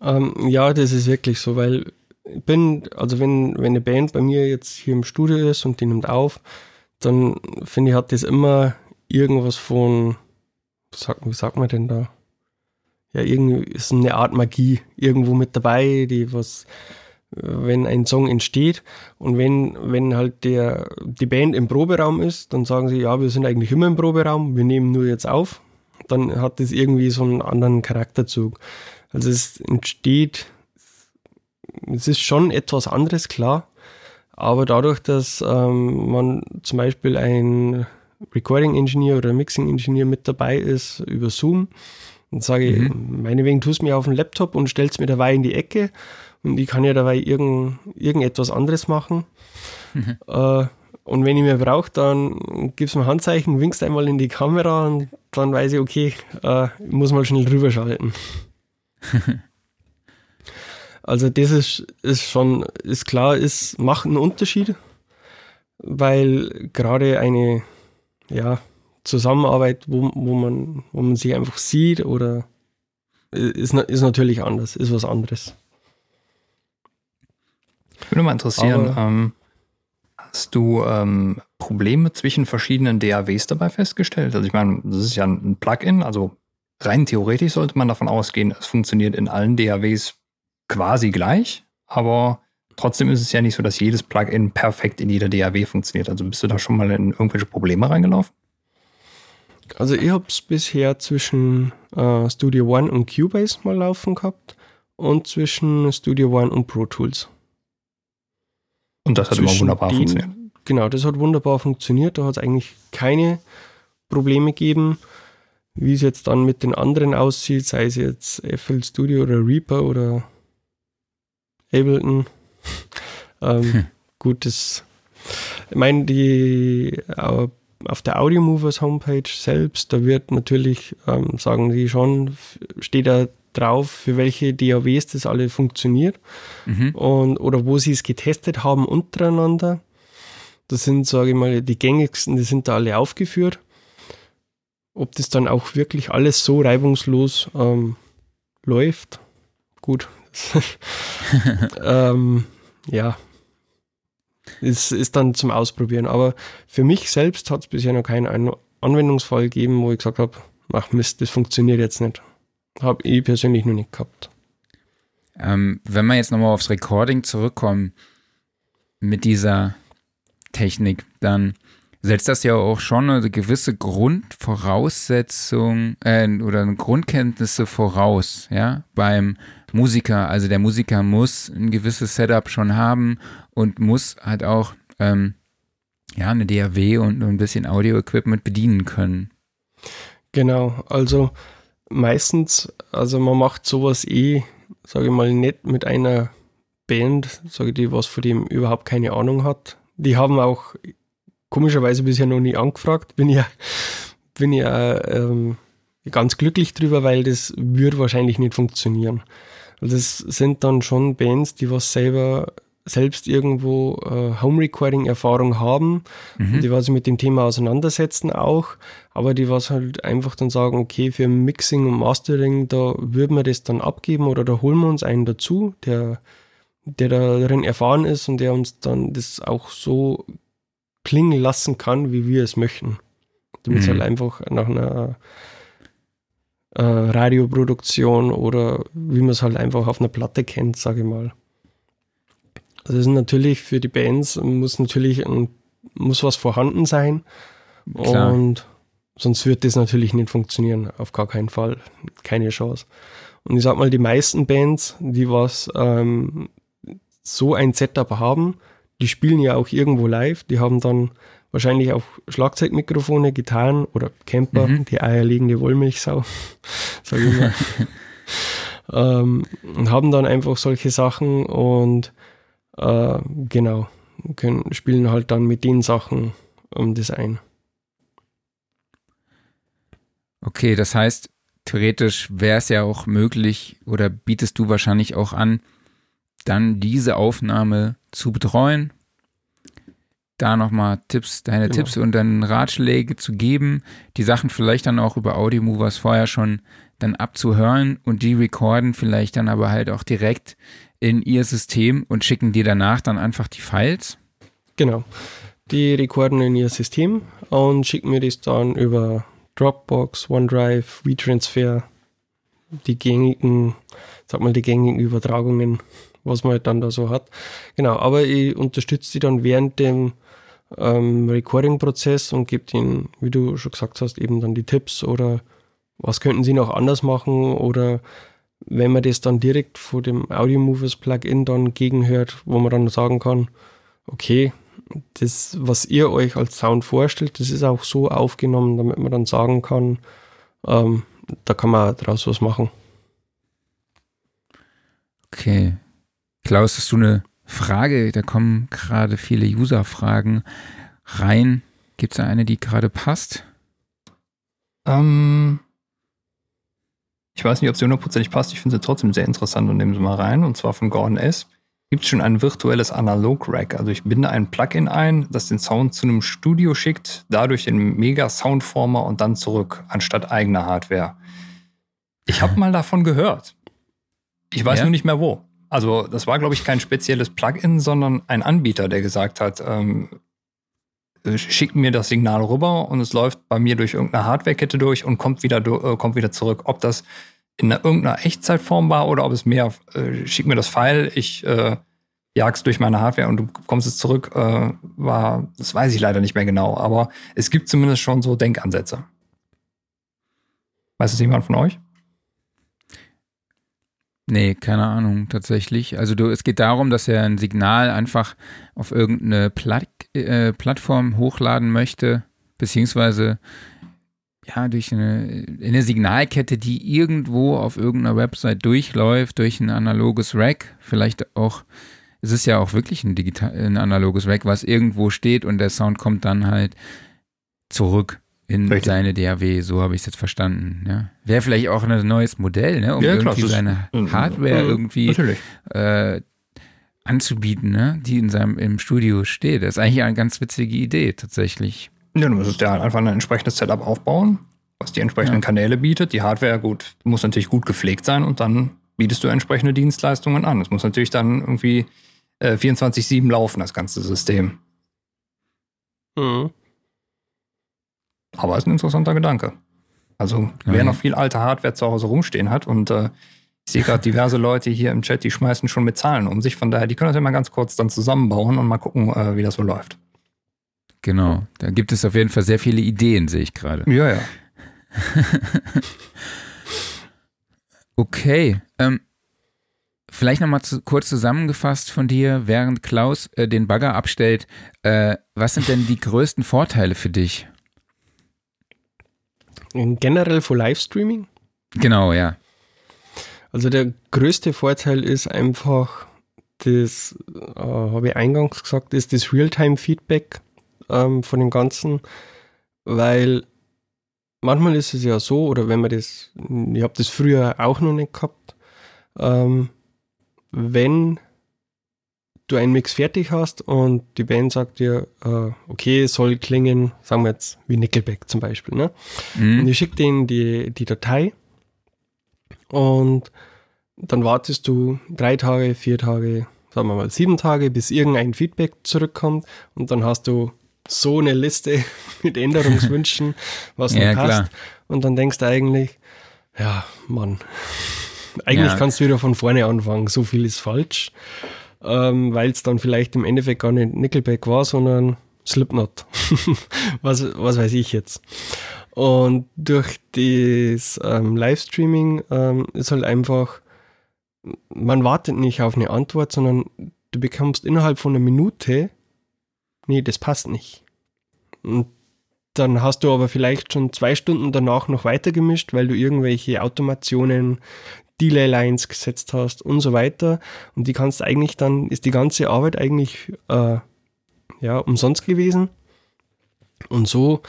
Ähm, ja, das ist wirklich so, weil ich bin, also wenn, wenn eine Band bei mir jetzt hier im Studio ist und die nimmt auf, dann finde ich, hat das immer irgendwas von, wie sagt man denn da? ja, irgendwie ist eine Art Magie irgendwo mit dabei, die was, wenn ein Song entsteht und wenn, wenn halt der, die Band im Proberaum ist, dann sagen sie, ja, wir sind eigentlich immer im Proberaum, wir nehmen nur jetzt auf, dann hat das irgendwie so einen anderen Charakterzug. Also es entsteht, es ist schon etwas anderes, klar, aber dadurch, dass ähm, man zum Beispiel ein Recording Engineer oder Mixing Engineer mit dabei ist über Zoom, und sage, mhm. meinetwegen tust du mir auf den Laptop und stellst mir dabei in die Ecke und ich kann ja dabei irgend, irgendetwas anderes machen. Mhm. Äh, Und wenn ich mir brauche, dann gibst du mir Handzeichen, winkst einmal in die Kamera und dann weiß ich, okay, äh, ich muss mal schnell rüberschalten. also das ist, ist schon, ist klar, es macht einen Unterschied, weil gerade eine ja, Zusammenarbeit, wo, wo, man, wo man sich einfach sieht oder ist, ist natürlich anders, ist was anderes. Würde mal interessieren, ähm, hast du ähm, Probleme zwischen verschiedenen DAWs dabei festgestellt? Also ich meine, das ist ja ein Plugin, also rein theoretisch sollte man davon ausgehen, es funktioniert in allen DAWs quasi gleich, aber trotzdem ist es ja nicht so, dass jedes Plugin perfekt in jeder DAW funktioniert. Also bist du da schon mal in irgendwelche Probleme reingelaufen? Also ich habe es bisher zwischen äh, Studio One und Cubase mal laufen gehabt und zwischen Studio One und Pro Tools. Und das hat immer wunderbar den, funktioniert. Genau, das hat wunderbar funktioniert. Da hat es eigentlich keine Probleme gegeben. Wie es jetzt dann mit den anderen aussieht, sei es jetzt FL Studio oder Reaper oder Ableton. ähm, hm. Gut, das, ich meine, die auf der Audio Movers Homepage selbst, da wird natürlich, ähm, sagen die schon, steht da drauf, für welche DAWs das alle funktioniert mhm. und, oder wo sie es getestet haben untereinander. Das sind, sage ich mal, die gängigsten, die sind da alle aufgeführt. Ob das dann auch wirklich alles so reibungslos ähm, läuft, gut. ähm, ja, ist, ist dann zum Ausprobieren. Aber für mich selbst hat es bisher noch keinen Anwendungsfall gegeben, wo ich gesagt habe, ach Mist, das funktioniert jetzt nicht. Habe ich persönlich noch nicht gehabt. Ähm, wenn wir jetzt nochmal aufs Recording zurückkommen mit dieser Technik, dann setzt das ja auch schon eine gewisse Grundvoraussetzung äh, oder Grundkenntnisse voraus, ja, beim Musiker. Also der Musiker muss ein gewisses Setup schon haben und muss halt auch ähm, ja, eine DAW und ein bisschen Audio-Equipment bedienen können. Genau, also meistens, also man macht sowas eh, sage ich mal, nicht mit einer Band, sage ich die, was von dem überhaupt keine Ahnung hat. Die haben auch komischerweise bisher noch nie angefragt. Bin ja, bin ja ähm, ganz glücklich drüber, weil das würde wahrscheinlich nicht funktionieren. Also das sind dann schon Bands, die was selber selbst irgendwo äh, Home Recording Erfahrung haben, mhm. die was sich mit dem Thema auseinandersetzen auch, aber die was halt einfach dann sagen, okay, für Mixing und Mastering, da würden wir das dann abgeben oder da holen wir uns einen dazu, der, der darin erfahren ist und der uns dann das auch so klingen lassen kann, wie wir es möchten. Damit es mhm. halt einfach nach einer äh, Radioproduktion oder wie man es halt einfach auf einer Platte kennt, sage ich mal. Also ist natürlich für die Bands muss natürlich ein, muss was vorhanden sein. Klar. Und sonst wird das natürlich nicht funktionieren. Auf gar keinen Fall. Keine Chance. Und ich sag mal, die meisten Bands, die was ähm, so ein Setup haben, die spielen ja auch irgendwo live. Die haben dann wahrscheinlich auch Schlagzeugmikrofone, Gitarren oder Camper, mhm. die eierlegende Wollmilchsau, sag ich mal. ähm, und haben dann einfach solche Sachen und äh, genau, können, spielen halt dann mit den Sachen um das ein. Okay, das heißt, theoretisch wäre es ja auch möglich oder bietest du wahrscheinlich auch an, dann diese Aufnahme zu betreuen, da nochmal Tipps, deine genau. Tipps und dann Ratschläge zu geben, die Sachen vielleicht dann auch über Audio Movers vorher schon dann abzuhören und die recorden vielleicht dann aber halt auch direkt in ihr System und schicken dir danach dann einfach die Files? Genau. Die rekorden in ihr System und schicken mir das dann über Dropbox, OneDrive, WeTransfer, die gängigen, sag mal, die gängigen Übertragungen, was man halt dann da so hat. Genau, aber ich unterstütze die dann während dem ähm, Recording-Prozess und gebe ihnen, wie du schon gesagt hast, eben dann die Tipps oder was könnten sie noch anders machen oder wenn man das dann direkt vor dem Audio Movers Plugin dann gegenhört, wo man dann sagen kann, okay, das, was ihr euch als Sound vorstellt, das ist auch so aufgenommen, damit man dann sagen kann, ähm, da kann man daraus was machen. Okay. Klaus, hast du eine Frage? Da kommen gerade viele User-Fragen rein? Gibt es da eine, die gerade passt? Ähm, ich weiß nicht, ob sie hundertprozentig passt. Ich finde sie trotzdem sehr interessant und nehmen sie mal rein. Und zwar von Gordon S. Gibt es schon ein virtuelles Analog-Rack. Also ich binde ein Plugin ein, das den Sound zu einem Studio schickt, dadurch den Mega-Soundformer und dann zurück, anstatt eigener Hardware. Ich habe mal davon gehört. Ich weiß ja? nur nicht mehr wo. Also das war, glaube ich, kein spezielles Plugin, sondern ein Anbieter, der gesagt hat, ähm, äh, schickt mir das Signal rüber und es läuft bei mir durch irgendeine Hardwarekette durch und kommt wieder, äh, kommt wieder zurück. Ob das in einer, irgendeiner Echtzeitform war oder ob es mehr, äh, schick mir das File, ich äh, jag's durch meine Hardware und du kommst es zurück, äh, war, das weiß ich leider nicht mehr genau, aber es gibt zumindest schon so Denkansätze. Weiß es jemand von euch? Nee, keine Ahnung, tatsächlich. Also du, es geht darum, dass er ein Signal einfach auf irgendeine Plat äh, Plattform hochladen möchte, beziehungsweise ja, durch eine, eine Signalkette, die irgendwo auf irgendeiner Website durchläuft, durch ein analoges Rack, vielleicht auch, es ist ja auch wirklich ein, digital, ein analoges Rack, was irgendwo steht und der Sound kommt dann halt zurück in Richtig. seine DAW, so habe ich es jetzt verstanden. Ja. Wäre vielleicht auch ein neues Modell, ne, um ja, irgendwie klar, seine Hardware mhm, irgendwie äh, anzubieten, ne, die in seinem im Studio steht. Das ist eigentlich eine ganz witzige Idee tatsächlich. Ja, du musst ja einfach ein entsprechendes Setup aufbauen, was die entsprechenden ja. Kanäle bietet. Die Hardware gut muss natürlich gut gepflegt sein und dann bietest du entsprechende Dienstleistungen an. Es muss natürlich dann irgendwie äh, 24/7 laufen, das ganze System. Mhm. Aber ist ein interessanter Gedanke. Also, wer noch viel alte Hardware zu Hause rumstehen hat und äh, ich sehe gerade diverse Leute hier im Chat, die schmeißen schon mit Zahlen um sich. Von daher, die können das ja mal ganz kurz dann zusammenbauen und mal gucken, äh, wie das so läuft. Genau, da gibt es auf jeden Fall sehr viele Ideen, sehe ich gerade. Ja, ja. okay, ähm, vielleicht nochmal zu, kurz zusammengefasst von dir, während Klaus äh, den Bagger abstellt. Äh, was sind denn die größten Vorteile für dich? Generell für Livestreaming? Genau, ja. Also der größte Vorteil ist einfach, das äh, habe ich eingangs gesagt, ist das Realtime-Feedback ähm, von dem Ganzen, weil manchmal ist es ja so, oder wenn man das, ich habe das früher auch noch nicht gehabt, ähm, wenn du einen Mix fertig hast und die Band sagt dir, äh, okay, soll klingen, sagen wir jetzt wie Nickelback zum Beispiel, ne? Mhm. Und ich schicke denen die, die Datei und dann wartest du drei Tage, vier Tage, sagen wir mal sieben Tage, bis irgendein Feedback zurückkommt und dann hast du so eine Liste mit Änderungswünschen, was ja, nicht passt. Klar. Und dann denkst du eigentlich, ja, Mann, eigentlich ja. kannst du wieder von vorne anfangen, so viel ist falsch ähm, weil es dann vielleicht im Endeffekt gar nicht Nickelback war, sondern Slipknot. was, was weiß ich jetzt. Und durch das ähm, Livestreaming ähm, ist halt einfach, man wartet nicht auf eine Antwort, sondern du bekommst innerhalb von einer Minute, nee, das passt nicht. Und dann hast du aber vielleicht schon zwei Stunden danach noch weitergemischt, weil du irgendwelche Automationen Delay-Lines gesetzt hast und so weiter. Und die kannst eigentlich dann, ist die ganze Arbeit eigentlich äh, ja, umsonst gewesen. Und so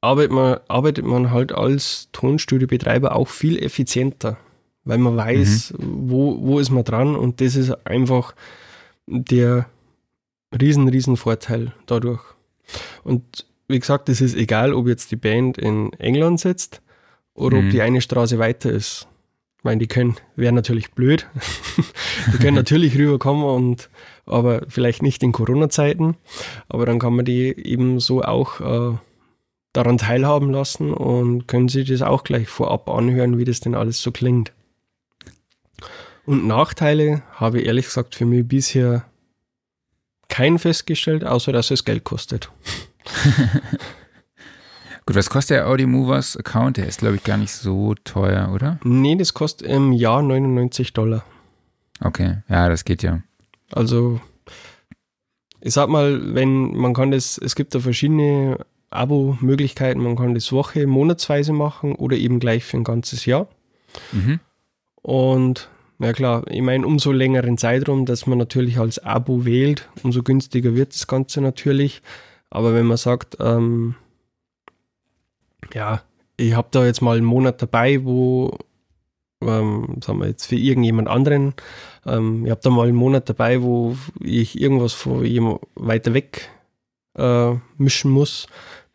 arbeitet man, arbeitet man halt als Tonstudiobetreiber auch viel effizienter, weil man weiß, mhm. wo, wo ist man dran und das ist einfach der riesen, riesen Vorteil dadurch. Und wie gesagt, es ist egal, ob jetzt die Band in England sitzt oder mhm. ob die eine Straße weiter ist. Ich meine, die können, wäre natürlich blöd. die können natürlich rüberkommen und aber vielleicht nicht in Corona-Zeiten. Aber dann kann man die eben so auch äh, daran teilhaben lassen und können sich das auch gleich vorab anhören, wie das denn alles so klingt. Und Nachteile habe ich ehrlich gesagt für mich bisher keinen festgestellt, außer dass es Geld kostet. Gut, was kostet der Audi Movers Account? Der ist, glaube ich, gar nicht so teuer, oder? Nee, das kostet im Jahr 99 Dollar. Okay, ja, das geht ja. Also, ich sag mal, wenn man kann das, es gibt da verschiedene Abo-Möglichkeiten, man kann das Woche, monatsweise machen oder eben gleich für ein ganzes Jahr. Mhm. Und ja klar, ich meine, umso längeren Zeitraum, dass man natürlich als Abo wählt, umso günstiger wird das Ganze natürlich. Aber wenn man sagt, ähm, ja, ich habe da jetzt mal einen Monat dabei, wo, ähm, sagen wir jetzt für irgendjemand anderen, ähm, ich habe da mal einen Monat dabei, wo ich irgendwas von jemand weiter weg äh, mischen muss,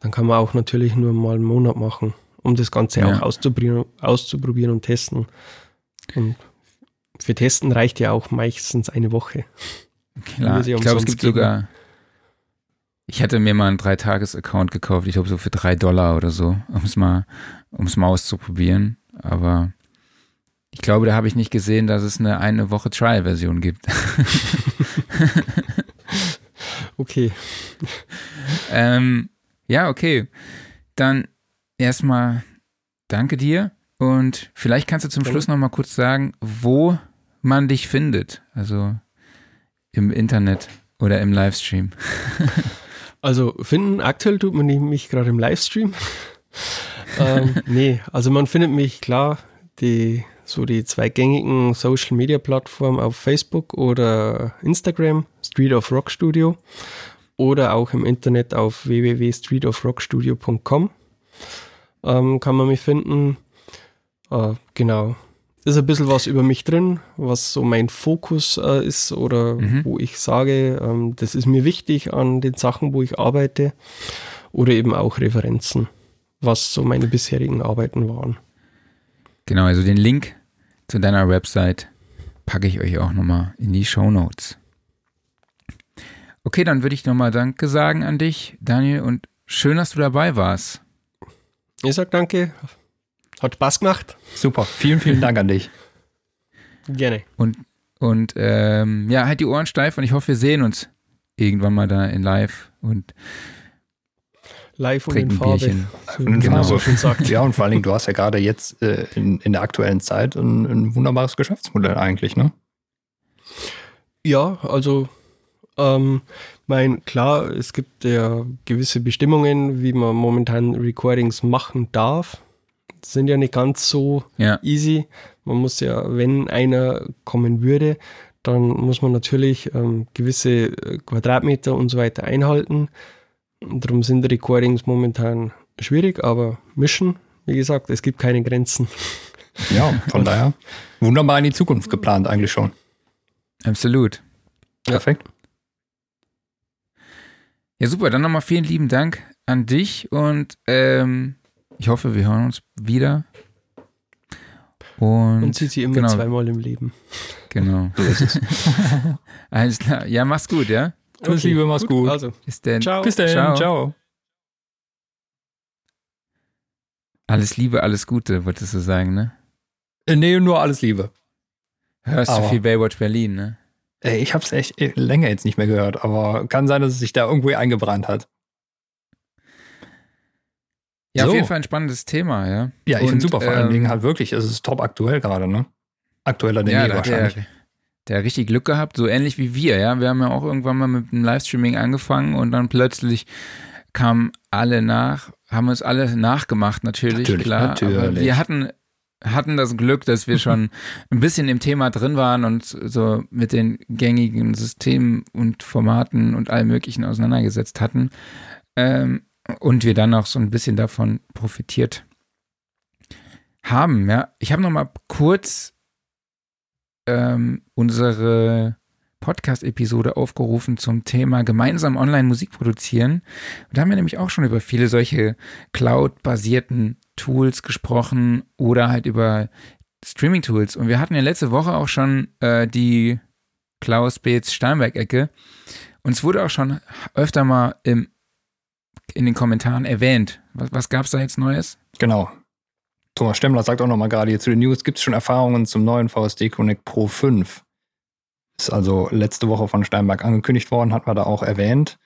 dann kann man auch natürlich nur mal einen Monat machen, um das Ganze ja. auch auszuprobieren, auszuprobieren und testen. Und für Testen reicht ja auch meistens eine Woche. Klar, ich glaube, es gibt geben. sogar. Ich hatte mir mal einen Dreitages-Account gekauft, ich glaube so für drei Dollar oder so, um es mal, mal auszuprobieren. Aber ich glaube, da habe ich nicht gesehen, dass es eine eine Woche Trial-Version gibt. okay. ähm, ja, okay. Dann erstmal danke dir und vielleicht kannst du zum Schluss noch mal kurz sagen, wo man dich findet. Also im Internet oder im Livestream? also finden, aktuell tut man mich gerade im Livestream. ähm, nee, also man findet mich klar, die so die zwei gängigen Social Media Plattformen auf Facebook oder Instagram, Street of Rock Studio oder auch im Internet auf www.streetofrockstudio.com ähm, kann man mich finden. Äh, genau ist ein bisschen was über mich drin, was so mein Fokus äh, ist oder mhm. wo ich sage, ähm, das ist mir wichtig an den Sachen, wo ich arbeite oder eben auch Referenzen, was so meine bisherigen Arbeiten waren. Genau, also den Link zu deiner Website packe ich euch auch nochmal in die Show Notes. Okay, dann würde ich nochmal Danke sagen an dich, Daniel, und schön, dass du dabei warst. Ich sag Danke. Hat Spaß gemacht. Super. Vielen, vielen Dank an dich. Gerne. Und, und ähm, ja, halt die Ohren steif und ich hoffe, wir sehen uns irgendwann mal da in live und live und in Farbe. Und genau, so schon sagt. Ja, und vor allen Dingen, du hast ja gerade jetzt äh, in, in der aktuellen Zeit ein, ein, wunderbares Geschäftsmodell eigentlich, ne? Ja, also ähm, mein, klar, es gibt ja gewisse Bestimmungen, wie man momentan Recordings machen darf sind ja nicht ganz so ja. easy. Man muss ja, wenn einer kommen würde, dann muss man natürlich ähm, gewisse äh, Quadratmeter und so weiter einhalten. Und darum sind Recordings momentan schwierig, aber mischen, wie gesagt, es gibt keine Grenzen. Ja, von daher wunderbar in die Zukunft geplant eigentlich schon. Absolut. Perfekt. Ja, super. Dann nochmal vielen lieben Dank an dich und ähm, ich hoffe, wir hören uns wieder. Und, Und sieht sie immer genau. zweimal im Leben. Genau. Alles klar. Ja, mach's gut, ja? Tschüss, okay. Liebe, mach's gut. Also, bis dann. Ciao. Bis dann. Ciao. Ciao. Alles Liebe, alles Gute, wolltest du sagen, ne? Äh, nee, nur alles Liebe. Hörst aber, du viel Baywatch Berlin, ne? Ich hab's echt länger jetzt nicht mehr gehört, aber kann sein, dass es sich da irgendwo eingebrannt hat. Ja, so. auf jeden Fall ein spannendes Thema, ja. Ja, ich finde super, vor ähm, allen Dingen halt wirklich, es ist top aktuell gerade, ne? Aktueller denn ja, je wahrscheinlich. Der, der hat richtig Glück gehabt, so ähnlich wie wir, ja. Wir haben ja auch irgendwann mal mit dem Livestreaming angefangen und dann plötzlich kamen alle nach, haben uns alle nachgemacht, natürlich, natürlich klar. Natürlich. Aber wir hatten, hatten das Glück, dass wir schon ein bisschen im Thema drin waren und so mit den gängigen Systemen und Formaten und allem Möglichen auseinandergesetzt hatten. Ähm, und wir dann auch so ein bisschen davon profitiert haben. Ja, ich habe noch mal kurz ähm, unsere Podcast-Episode aufgerufen zum Thema gemeinsam Online-Musik produzieren. Und da haben wir nämlich auch schon über viele solche Cloud-basierten Tools gesprochen oder halt über Streaming-Tools. Und wir hatten ja letzte Woche auch schon äh, die Klaus Beetz Steinberg-Ecke. Und es wurde auch schon öfter mal im in den Kommentaren erwähnt. Was, was gab es da jetzt Neues? Genau. Thomas Stemmler sagt auch nochmal gerade hier zu den News, gibt es schon Erfahrungen zum neuen VSD Connect Pro 5? Ist also letzte Woche von Steinberg angekündigt worden, hat man da auch erwähnt.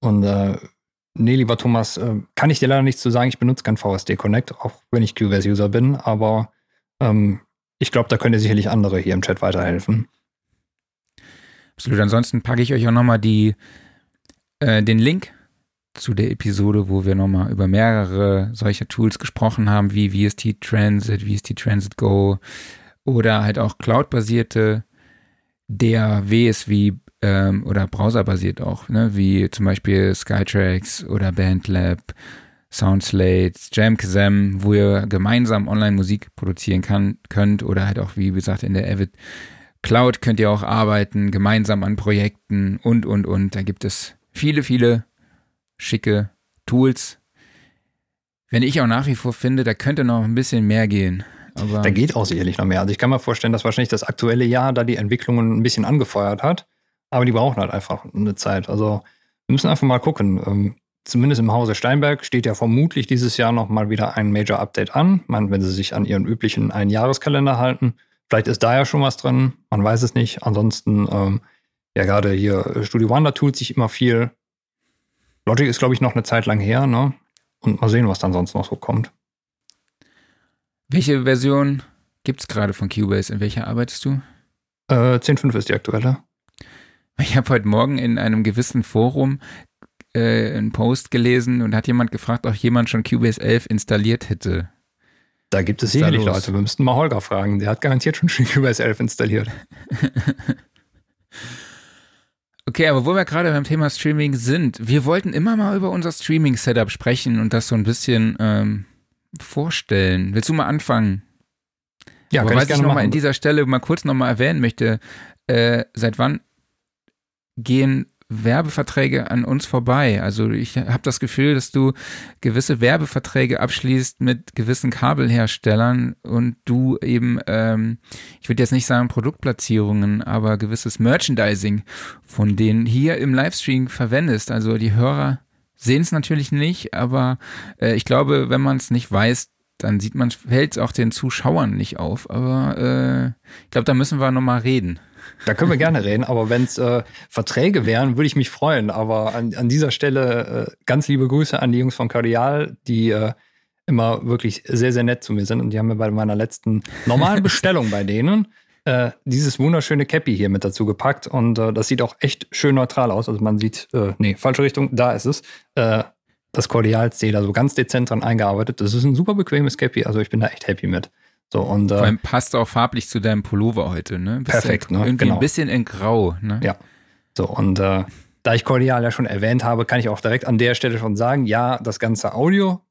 Und äh, nee, lieber Thomas, äh, kann ich dir leider nichts zu sagen. Ich benutze kein VSD Connect, auch wenn ich QVS-User bin, aber ähm, ich glaube, da könnt ihr sicherlich andere hier im Chat weiterhelfen. Absolut. Ansonsten packe ich euch auch nochmal äh, den Link zu der Episode, wo wir nochmal über mehrere solcher Tools gesprochen haben, wie VST Transit, VST Transit Go oder halt auch Cloud-basierte DAWs wie ähm, oder browserbasiert auch, ne? wie zum Beispiel Skytrax oder Bandlab, Soundslate, Jamkazam, wo ihr gemeinsam online Musik produzieren kann, könnt oder halt auch, wie gesagt, in der Avid Cloud könnt ihr auch arbeiten, gemeinsam an Projekten und, und, und. Da gibt es viele, viele schicke Tools. Wenn ich auch nach wie vor finde, da könnte noch ein bisschen mehr gehen. Aber da geht auch sicherlich noch mehr. Also ich kann mir vorstellen, dass wahrscheinlich das aktuelle Jahr da die Entwicklungen ein bisschen angefeuert hat. Aber die brauchen halt einfach eine Zeit. Also wir müssen einfach mal gucken. Ähm, zumindest im Hause Steinberg steht ja vermutlich dieses Jahr noch mal wieder ein Major Update an. Meine, wenn sie sich an ihren üblichen Einjahreskalender halten. Vielleicht ist da ja schon was drin. Man weiß es nicht. Ansonsten, ähm, ja, gerade hier Studio One, da tut sich immer viel. Logic ist, glaube ich, noch eine Zeit lang her, ne? Und mal sehen, was dann sonst noch so kommt. Welche Version gibt es gerade von Cubase? In welcher arbeitest du? Äh, 10.5 ist die aktuelle. Ich habe heute Morgen in einem gewissen Forum äh, einen Post gelesen und hat jemand gefragt, ob jemand schon Cubase 11 installiert hätte. Da gibt es sicherlich Leute. Wir müssten mal Holger fragen. Der hat garantiert schon Cubase 11 installiert. okay, aber wo wir gerade beim Thema Streaming sind, wir wollten immer mal über unser Streaming-Setup sprechen und das so ein bisschen ähm, vorstellen. Willst du mal anfangen? Ja, Aber kann was ich, ich nochmal in dieser Stelle mal kurz nochmal erwähnen möchte, äh, seit wann gehen Werbeverträge an uns vorbei. Also ich habe das Gefühl, dass du gewisse Werbeverträge abschließt mit gewissen Kabelherstellern und du eben, ähm, ich würde jetzt nicht sagen Produktplatzierungen, aber gewisses Merchandising von denen hier im Livestream verwendest. Also die Hörer sehen es natürlich nicht, aber äh, ich glaube, wenn man es nicht weiß, dann sieht man, fällt es auch den Zuschauern nicht auf. Aber äh, ich glaube, da müssen wir nochmal reden. Da können wir gerne reden, aber wenn es äh, Verträge wären, würde ich mich freuen. Aber an, an dieser Stelle äh, ganz liebe Grüße an die Jungs von Cardial, die äh, immer wirklich sehr, sehr nett zu mir sind. Und die haben mir bei meiner letzten normalen Bestellung bei denen äh, dieses wunderschöne Cappy hier mit dazu gepackt. Und äh, das sieht auch echt schön neutral aus. Also man sieht, äh, nee, falsche Richtung, da ist es. Das da so ganz dezent dran eingearbeitet. Das ist ein super bequemes Cappy. Also ich bin da echt happy mit. So, und, Vor allem passt auch farblich zu deinem Pullover heute, ne? Bist perfekt, ne? Irgendwie genau. ein bisschen in Grau, ne? Ja. So, und äh, da ich Cordial ja schon erwähnt habe, kann ich auch direkt an der Stelle schon sagen, ja, das ganze Audio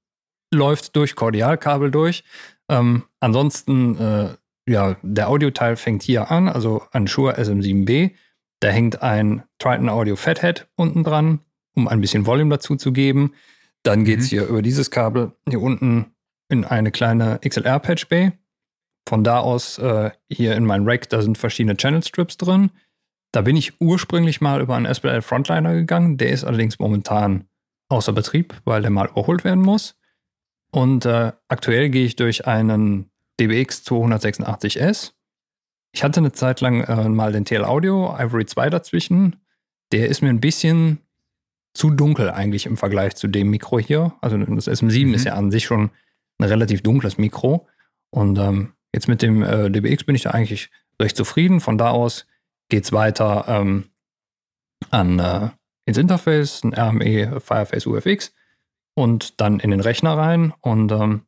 läuft durch Cordial-Kabel durch. Ähm, ansonsten äh, ja, der Audioteil fängt hier an, also an Shure SM7B. Da hängt ein Triton Audio Fathead unten dran, um ein bisschen Volume dazu zu geben. Dann geht es mhm. hier über dieses Kabel hier unten in eine kleine XLR Patch Bay. Von da aus äh, hier in mein Rack, da sind verschiedene Channel Strips drin. Da bin ich ursprünglich mal über einen SPL Frontliner gegangen. Der ist allerdings momentan außer Betrieb, weil der mal überholt werden muss. Und äh, aktuell gehe ich durch einen DBX 286S. Ich hatte eine Zeit lang äh, mal den TL Audio Ivory 2 dazwischen. Der ist mir ein bisschen zu dunkel eigentlich im Vergleich zu dem Mikro hier. Also das SM7 mhm. ist ja an sich schon ein relativ dunkles Mikro. Und ähm, jetzt mit dem äh, DBX bin ich da eigentlich recht zufrieden. Von da aus geht es weiter ähm, an äh, ins Interface, ein RME Fireface UFX und dann in den Rechner rein. Und ähm,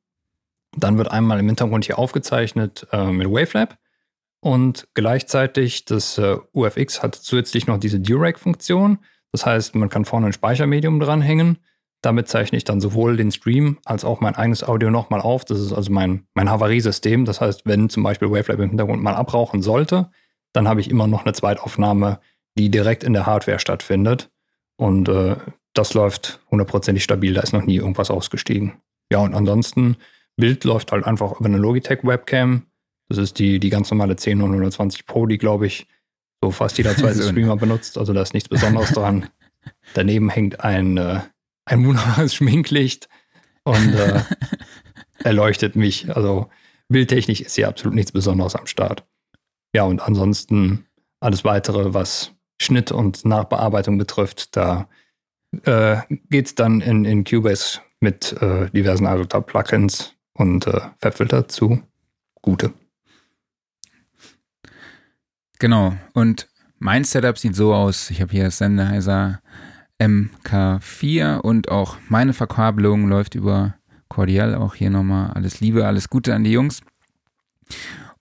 dann wird einmal im Hintergrund hier aufgezeichnet äh, mit Wavelab und gleichzeitig das äh, UFX hat zusätzlich noch diese Durac-Funktion. Das heißt, man kann vorne ein Speichermedium dranhängen. Damit zeichne ich dann sowohl den Stream als auch mein eigenes Audio nochmal auf. Das ist also mein, mein Havariesystem. Das heißt, wenn zum Beispiel Wavelab im Hintergrund mal abrauchen sollte, dann habe ich immer noch eine Zweitaufnahme, die direkt in der Hardware stattfindet. Und äh, das läuft hundertprozentig stabil. Da ist noch nie irgendwas ausgestiegen. Ja, und ansonsten Bild läuft halt einfach über eine Logitech Webcam. Das ist die, die ganz normale 10920 Pro, die, glaube ich, so fast jeder zweite Streamer benutzt. Also da ist nichts Besonderes dran. Daneben hängt ein, äh, ein wunderbares Schminklicht und äh, erleuchtet mich. Also bildtechnisch ist hier absolut nichts Besonderes am Start. Ja, und ansonsten alles weitere, was Schnitt und Nachbearbeitung betrifft, da äh, geht es dann in, in Cubase mit äh, diversen Isotype-Plugins und äh, Fabfilter zu gute. Genau. Und mein Setup sieht so aus. Ich habe hier Sennheiser MK4 und auch meine Verkabelung läuft über Cordial. Auch hier nochmal alles Liebe, alles Gute an die Jungs.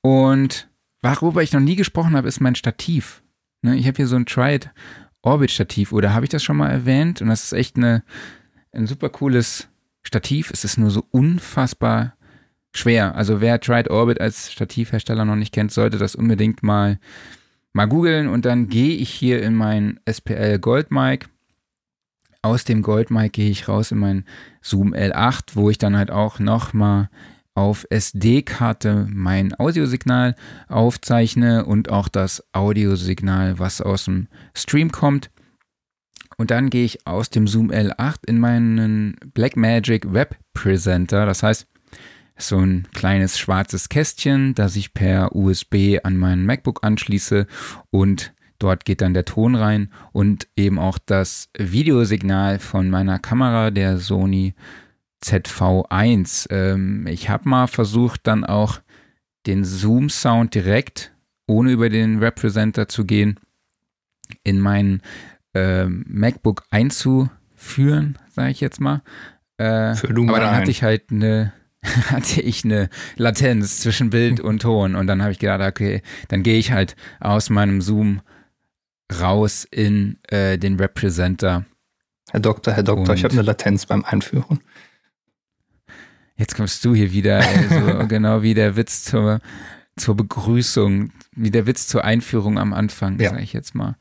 Und worüber ich noch nie gesprochen habe, ist mein Stativ. Ne, ich habe hier so ein Tried Orbit Stativ, oder habe ich das schon mal erwähnt? Und das ist echt eine, ein super cooles Stativ. Es ist nur so unfassbar schwer. Also wer Tried Orbit als Stativhersteller noch nicht kennt, sollte das unbedingt mal, mal googeln. Und dann gehe ich hier in mein SPL Gold Mic. Aus dem Gold Mic gehe ich raus in mein Zoom L8, wo ich dann halt auch nochmal auf SD-Karte mein Audiosignal aufzeichne und auch das Audiosignal, was aus dem Stream kommt. Und dann gehe ich aus dem Zoom L8 in meinen Blackmagic Web Presenter. Das heißt, so ein kleines schwarzes Kästchen, das ich per USB an meinen MacBook anschließe und dort geht dann der Ton rein und eben auch das Videosignal von meiner Kamera, der Sony ZV1. Ähm, ich habe mal versucht, dann auch den Zoom-Sound direkt, ohne über den Representer zu gehen, in mein äh, MacBook einzuführen, sage ich jetzt mal. Äh, aber dann hatte ich halt eine hatte ich eine Latenz zwischen Bild und Ton und dann habe ich gedacht, okay, dann gehe ich halt aus meinem Zoom raus in äh, den Representer. Herr Doktor, Herr Doktor, ich habe eine Latenz beim Einführen. Jetzt kommst du hier wieder, also genau wie der Witz zur, zur Begrüßung, wie der Witz zur Einführung am Anfang, ja. sage ich jetzt mal.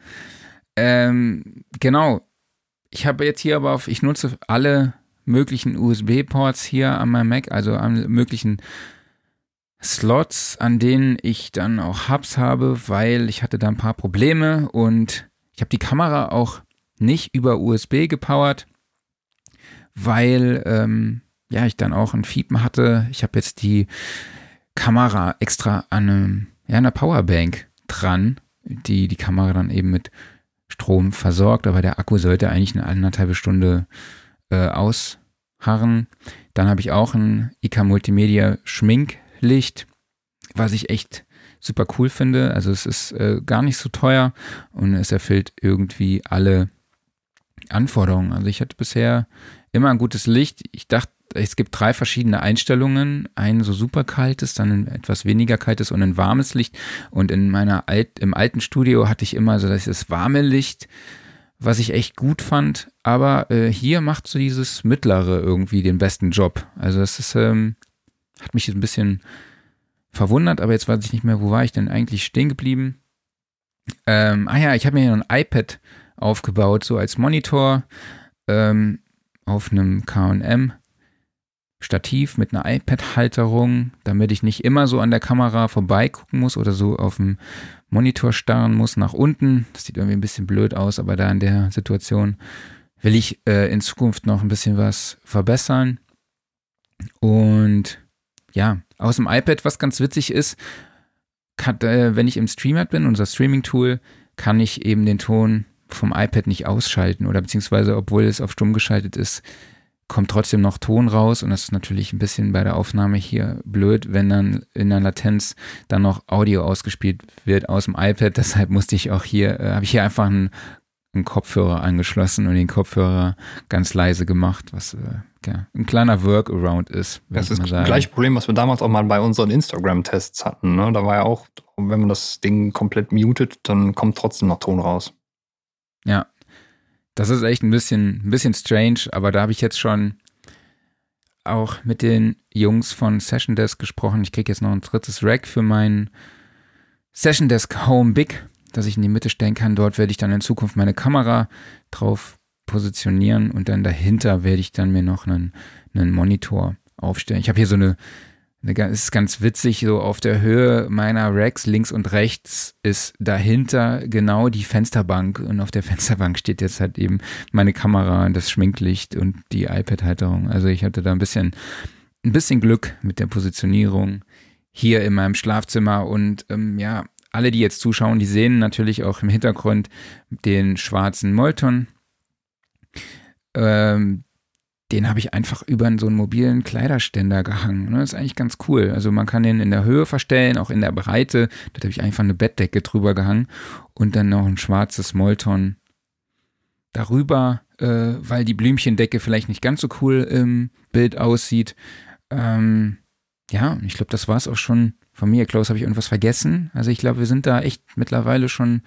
Ähm, genau. Ich habe jetzt hier aber auf, ich nutze alle möglichen USB-Ports hier an meinem Mac, also alle möglichen Slots, an denen ich dann auch Hubs habe, weil ich hatte da ein paar Probleme und ich habe die Kamera auch nicht über USB gepowert, weil ähm, ja, ich dann auch ein Fiepen hatte. Ich habe jetzt die Kamera extra an einem, ja, einer Powerbank dran, die die Kamera dann eben mit Strom versorgt, aber der Akku sollte eigentlich eine anderthalbe Stunde äh, ausharren. Dann habe ich auch ein IK Multimedia Schminklicht, was ich echt super cool finde. Also es ist äh, gar nicht so teuer und es erfüllt irgendwie alle Anforderungen. Also ich hatte bisher immer ein gutes Licht. Ich dachte, es gibt drei verschiedene Einstellungen. Ein so super kaltes, dann ein etwas weniger kaltes und ein warmes Licht. Und in meiner Alt, im alten Studio hatte ich immer so das warme Licht, was ich echt gut fand. Aber äh, hier macht so dieses mittlere irgendwie den besten Job. Also es ist, ähm, hat mich ein bisschen verwundert, aber jetzt weiß ich nicht mehr, wo war ich denn eigentlich stehen geblieben. Ähm, ah ja, ich habe mir hier ein iPad aufgebaut, so als Monitor ähm, auf einem KM Stativ mit einer iPad-Halterung, damit ich nicht immer so an der Kamera vorbeigucken muss oder so auf dem Monitor starren muss nach unten. Das sieht irgendwie ein bisschen blöd aus, aber da in der Situation will ich äh, in Zukunft noch ein bisschen was verbessern. Und ja, aus dem iPad, was ganz witzig ist, kann, äh, wenn ich im Streamer bin, unser Streaming-Tool, kann ich eben den Ton vom iPad nicht ausschalten oder beziehungsweise, obwohl es auf stumm geschaltet ist, kommt trotzdem noch Ton raus und das ist natürlich ein bisschen bei der Aufnahme hier blöd, wenn dann in der Latenz dann noch Audio ausgespielt wird aus dem iPad. Deshalb musste ich auch hier, äh, habe ich hier einfach einen, einen, Kopfhörer angeschlossen und den Kopfhörer ganz leise gemacht, was äh, ja, ein kleiner Workaround ist. Das ist das gleiche Problem, was wir damals auch mal bei unseren Instagram-Tests hatten. Ne? Da war ja auch, wenn man das Ding komplett mutet, dann kommt trotzdem noch Ton raus. Ja, das ist echt ein bisschen, ein bisschen strange, aber da habe ich jetzt schon auch mit den Jungs von Session Desk gesprochen. Ich kriege jetzt noch ein drittes Rack für meinen Session Desk Home Big, das ich in die Mitte stellen kann. Dort werde ich dann in Zukunft meine Kamera drauf positionieren und dann dahinter werde ich dann mir noch einen, einen Monitor aufstellen. Ich habe hier so eine es ist ganz witzig, so auf der Höhe meiner Racks links und rechts ist dahinter genau die Fensterbank und auf der Fensterbank steht jetzt halt eben meine Kamera, das Schminklicht und die iPad-Halterung. Also ich hatte da ein bisschen, ein bisschen Glück mit der Positionierung hier in meinem Schlafzimmer und ähm, ja, alle, die jetzt zuschauen, die sehen natürlich auch im Hintergrund den schwarzen Molton. Ähm, den habe ich einfach über so einen mobilen Kleiderständer gehangen. Ne? Das ist eigentlich ganz cool. Also man kann den in der Höhe verstellen, auch in der Breite. Da habe ich einfach eine Bettdecke drüber gehangen und dann noch ein schwarzes Molton darüber, äh, weil die Blümchendecke vielleicht nicht ganz so cool im Bild aussieht. Ähm, ja, ich glaube, das war es auch schon von mir. Klaus, habe ich irgendwas vergessen? Also ich glaube, wir sind da echt mittlerweile schon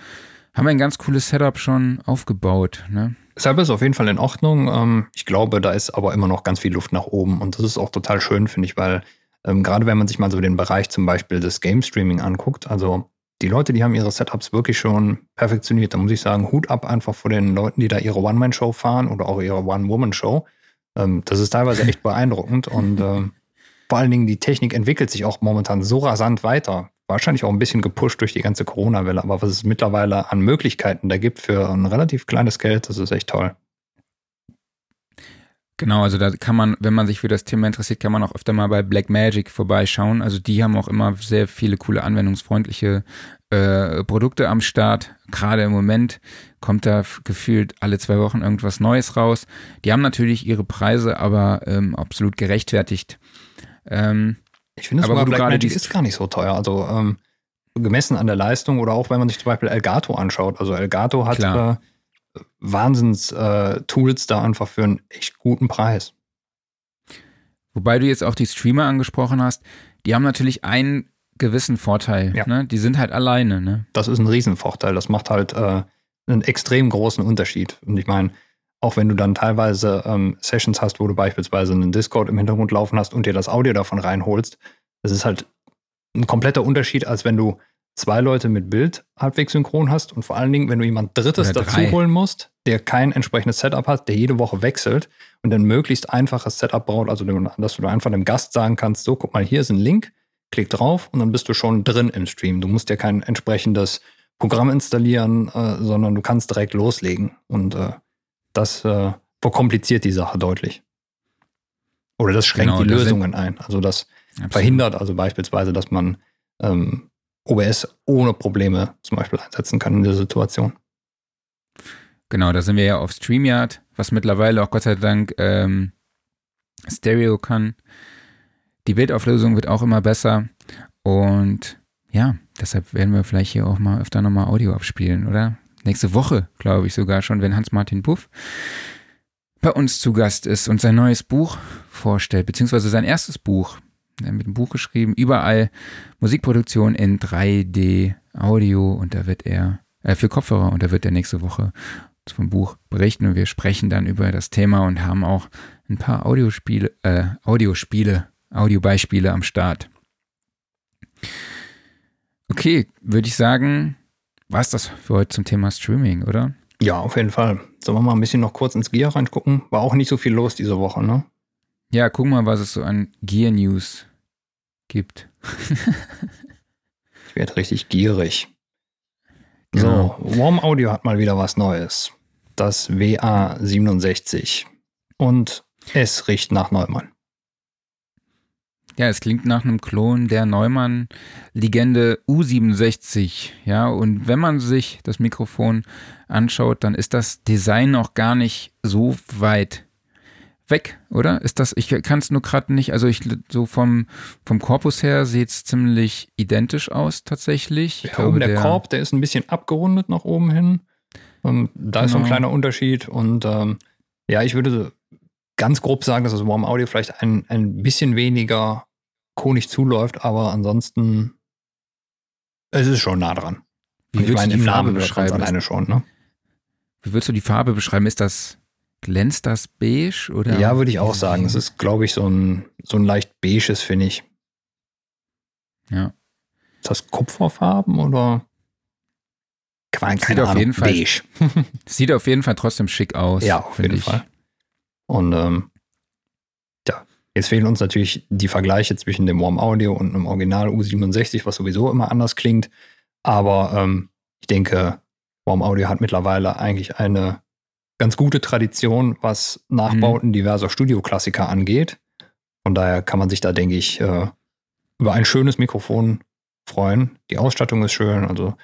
haben wir ein ganz cooles Setup schon aufgebaut. Ne? Selber ist auf jeden Fall in Ordnung. Ähm, ich glaube, da ist aber immer noch ganz viel Luft nach oben. Und das ist auch total schön, finde ich, weil ähm, gerade wenn man sich mal so den Bereich zum Beispiel des Game Streaming anguckt, also die Leute, die haben ihre Setups wirklich schon perfektioniert. Da muss ich sagen, Hut ab einfach vor den Leuten, die da ihre One-Man-Show fahren oder auch ihre One-Woman-Show. Ähm, das ist teilweise echt beeindruckend und ähm, vor allen Dingen die Technik entwickelt sich auch momentan so rasant weiter. Wahrscheinlich auch ein bisschen gepusht durch die ganze Corona-Welle, aber was es mittlerweile an Möglichkeiten da gibt für ein relativ kleines Geld, das ist echt toll. Genau, also da kann man, wenn man sich für das Thema interessiert, kann man auch öfter mal bei Blackmagic vorbeischauen. Also die haben auch immer sehr viele coole anwendungsfreundliche äh, Produkte am Start. Gerade im Moment kommt da gefühlt alle zwei Wochen irgendwas Neues raus. Die haben natürlich ihre Preise, aber ähm, absolut gerechtfertigt. Ähm, ich finde sogar Blackmagic ist gar nicht so teuer. Also ähm, gemessen an der Leistung oder auch wenn man sich zum Beispiel Elgato anschaut. Also Elgato hat äh, Wahnsinns-Tools äh, da einfach für einen echt guten Preis. Wobei du jetzt auch die Streamer angesprochen hast, die haben natürlich einen gewissen Vorteil. Ja. Ne? Die sind halt alleine. Ne? Das ist ein Riesenvorteil. Das macht halt äh, einen extrem großen Unterschied. Und ich meine, auch wenn du dann teilweise ähm, Sessions hast, wo du beispielsweise einen Discord im Hintergrund laufen hast und dir das Audio davon reinholst, das ist halt ein kompletter Unterschied, als wenn du zwei Leute mit Bild halbwegs synchron hast und vor allen Dingen, wenn du jemand Drittes dazu holen musst, der kein entsprechendes Setup hat, der jede Woche wechselt und dann möglichst einfaches Setup baut, also dass du einfach dem Gast sagen kannst, so, guck mal, hier ist ein Link, klick drauf und dann bist du schon drin im Stream. Du musst ja kein entsprechendes Programm installieren, äh, sondern du kannst direkt loslegen und äh, das äh, verkompliziert die Sache deutlich. Oder das schränkt genau, die Lösungen ein. Also das absolut. verhindert also beispielsweise, dass man ähm, OBS ohne Probleme zum Beispiel einsetzen kann in der Situation. Genau, da sind wir ja auf StreamYard, was mittlerweile auch Gott sei Dank ähm, Stereo kann. Die Bildauflösung wird auch immer besser und ja, deshalb werden wir vielleicht hier auch mal öfter nochmal Audio abspielen, oder? Nächste Woche, glaube ich sogar schon, wenn Hans-Martin Buff bei uns zu Gast ist und sein neues Buch vorstellt, beziehungsweise sein erstes Buch mit einem Buch geschrieben, überall Musikproduktion in 3D Audio und da wird er, äh, für Kopfhörer und da wird er nächste Woche vom Buch berichten und wir sprechen dann über das Thema und haben auch ein paar Audiospiele, äh, Audiospiele, Audiobeispiele am Start. Okay, würde ich sagen, war es das für heute zum Thema Streaming, oder? Ja, auf jeden Fall. Sollen wir mal ein bisschen noch kurz ins Gear reingucken? War auch nicht so viel los diese Woche, ne? Ja, guck mal, was es so an Gear News gibt. ich werde richtig gierig. Genau. So, Warm Audio hat mal wieder was Neues. Das WA67. Und es riecht nach Neumann. Ja, es klingt nach einem Klon der Neumann-Legende U67. Ja, und wenn man sich das Mikrofon anschaut, dann ist das Design auch gar nicht so weit weg, oder? Ist das, ich kann es nur gerade nicht, also ich so vom, vom Korpus her sieht es ziemlich identisch aus tatsächlich. Ja, glaube, der, der, Korb, der ist ein bisschen abgerundet nach oben hin. Und da genau. ist so ein genau. kleiner Unterschied. Und ähm, ja, ich würde ganz grob sagen, dass das Warm Audio vielleicht ein, ein bisschen weniger konig zuläuft, aber ansonsten es ist schon nah dran. Wie ich meine, im Namen beschreiben alleine schon, ne? Wie würdest du die Farbe beschreiben? Ist das Glänzt das beige? Oder? Ja, würde ich auch sagen. Es ist, glaube ich, so ein, so ein leicht beiges, finde ich. Ja. Ist das Kupferfarben oder? Keine sieht Ahnung, auf jeden Fall, beige. sieht auf jeden Fall trotzdem schick aus. Ja, auf jeden ich. Fall. Und ähm, ja, jetzt fehlen uns natürlich die Vergleiche zwischen dem Warm Audio und einem Original U67, was sowieso immer anders klingt. Aber ähm, ich denke, Warm Audio hat mittlerweile eigentlich eine ganz gute Tradition, was Nachbauten mhm. diverser Studioklassiker angeht. Von daher kann man sich da, denke ich, äh, über ein schönes Mikrofon freuen. Die Ausstattung ist schön, also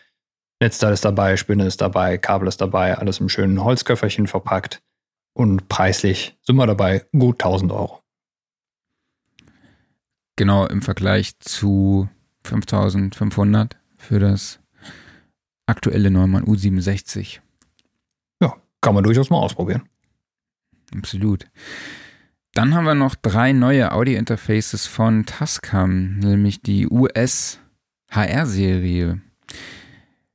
Netzteil ist dabei, Spinne ist dabei, Kabel ist dabei, alles im schönen Holzköfferchen verpackt. Und preislich sind wir dabei gut 1000 Euro. Genau, im Vergleich zu 5500 für das aktuelle Neumann U67 kann man durchaus mal ausprobieren. Absolut. Dann haben wir noch drei neue Audio-Interfaces von Tascam, nämlich die US HR-Serie.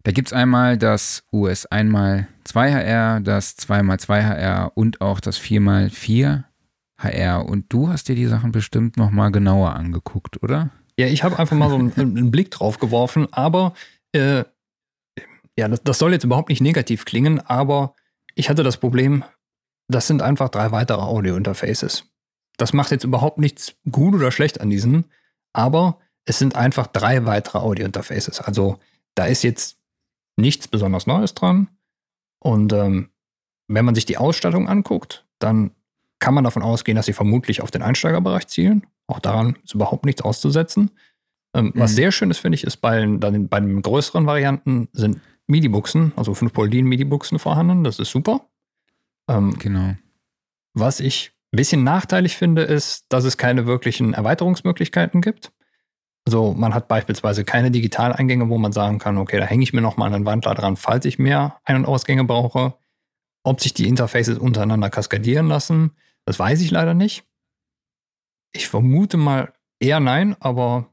Da gibt es einmal das US 1x2HR, das 2x2HR und auch das 4x4 HR. Und du hast dir die Sachen bestimmt nochmal genauer angeguckt, oder? Ja, ich habe einfach mal so einen, einen, Blick drauf geworfen, aber äh, ja, das, das soll jetzt überhaupt nicht negativ klingen, aber ich hatte das Problem, das sind einfach drei weitere Audio-Interfaces. Das macht jetzt überhaupt nichts gut oder schlecht an diesen, aber es sind einfach drei weitere Audio-Interfaces. Also da ist jetzt nichts besonders Neues dran. Und ähm, wenn man sich die Ausstattung anguckt, dann kann man davon ausgehen, dass sie vermutlich auf den Einsteigerbereich zielen. Auch daran ist überhaupt nichts auszusetzen. Ähm, mhm. Was sehr schön ist, finde ich, ist bei, den, bei den größeren Varianten sind MIDI-Buchsen, also 5 Polydin MIDI-Buchsen vorhanden. Das ist super. Ähm, genau. Was ich ein bisschen nachteilig finde, ist, dass es keine wirklichen Erweiterungsmöglichkeiten gibt. Also man hat beispielsweise keine Digitaleingänge, wo man sagen kann, okay, da hänge ich mir nochmal einen Wandler dran, falls ich mehr Ein- und Ausgänge brauche. Ob sich die Interfaces untereinander kaskadieren lassen, das weiß ich leider nicht. Ich vermute mal eher nein, aber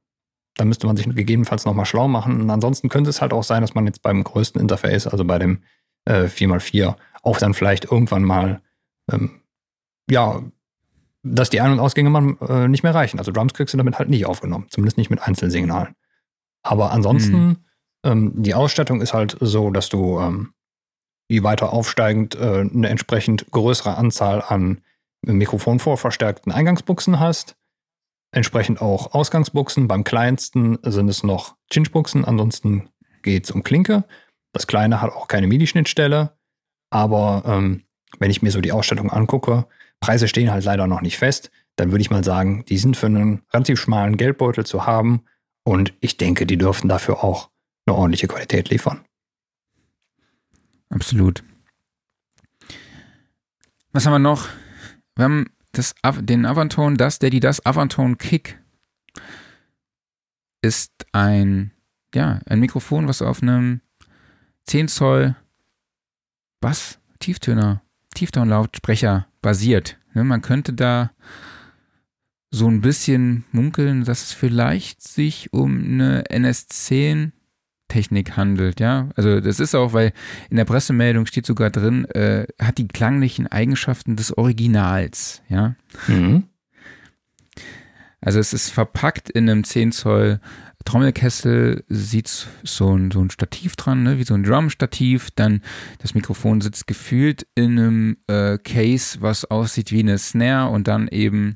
da müsste man sich gegebenenfalls nochmal schlau machen. Und ansonsten könnte es halt auch sein, dass man jetzt beim größten Interface, also bei dem äh, 4x4, auch dann vielleicht irgendwann mal, ähm, ja, dass die Ein- und Ausgänge man, äh, nicht mehr reichen. Also Drumsticks sind damit halt nicht aufgenommen, zumindest nicht mit Einzelsignalen. Aber ansonsten, mhm. ähm, die Ausstattung ist halt so, dass du ähm, wie weiter aufsteigend äh, eine entsprechend größere Anzahl an mikrofonvorverstärkten Eingangsbuchsen hast. Entsprechend auch Ausgangsbuchsen. Beim kleinsten sind es noch Chinch-Buchsen, ansonsten geht es um Klinke. Das kleine hat auch keine MIDI-Schnittstelle. Aber ähm, wenn ich mir so die Ausstattung angucke, Preise stehen halt leider noch nicht fest, dann würde ich mal sagen, die sind für einen relativ schmalen Geldbeutel zu haben und ich denke, die dürften dafür auch eine ordentliche Qualität liefern. Absolut. Was haben wir noch? Wir haben das, den Avantone, das, Daddy, das Avantone Kick ist ein, ja, ein Mikrofon, was auf einem 10 Zoll Bass, Tieftöner, Tieftonlautsprecher basiert. Ne, man könnte da so ein bisschen munkeln, dass es vielleicht sich um eine NS10 Technik handelt, ja. Also das ist auch, weil in der Pressemeldung steht sogar drin, äh, hat die klanglichen Eigenschaften des Originals, ja. Mhm. Also es ist verpackt in einem 10 Zoll Trommelkessel, sieht so ein, so ein Stativ dran, ne? wie so ein Drum-Stativ. Dann das Mikrofon sitzt gefühlt in einem äh, Case, was aussieht wie eine Snare und dann eben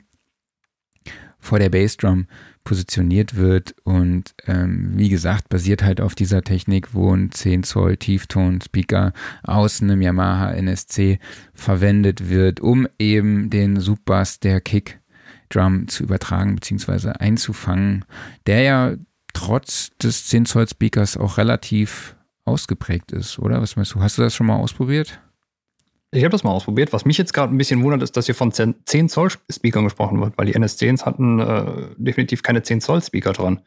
vor der Bassdrum positioniert wird und ähm, wie gesagt basiert halt auf dieser Technik, wo ein 10 Zoll Tiefton-Speaker aus einem Yamaha NSC verwendet wird, um eben den Subbass der Kick Drum zu übertragen bzw. einzufangen, der ja trotz des 10 Zoll Speakers auch relativ ausgeprägt ist, oder? Was meinst du? Hast du das schon mal ausprobiert? Ich habe das mal ausprobiert. Was mich jetzt gerade ein bisschen wundert, ist, dass hier von 10 Zoll Speakern gesprochen wird, weil die NS10s hatten äh, definitiv keine 10 Zoll Speaker dran.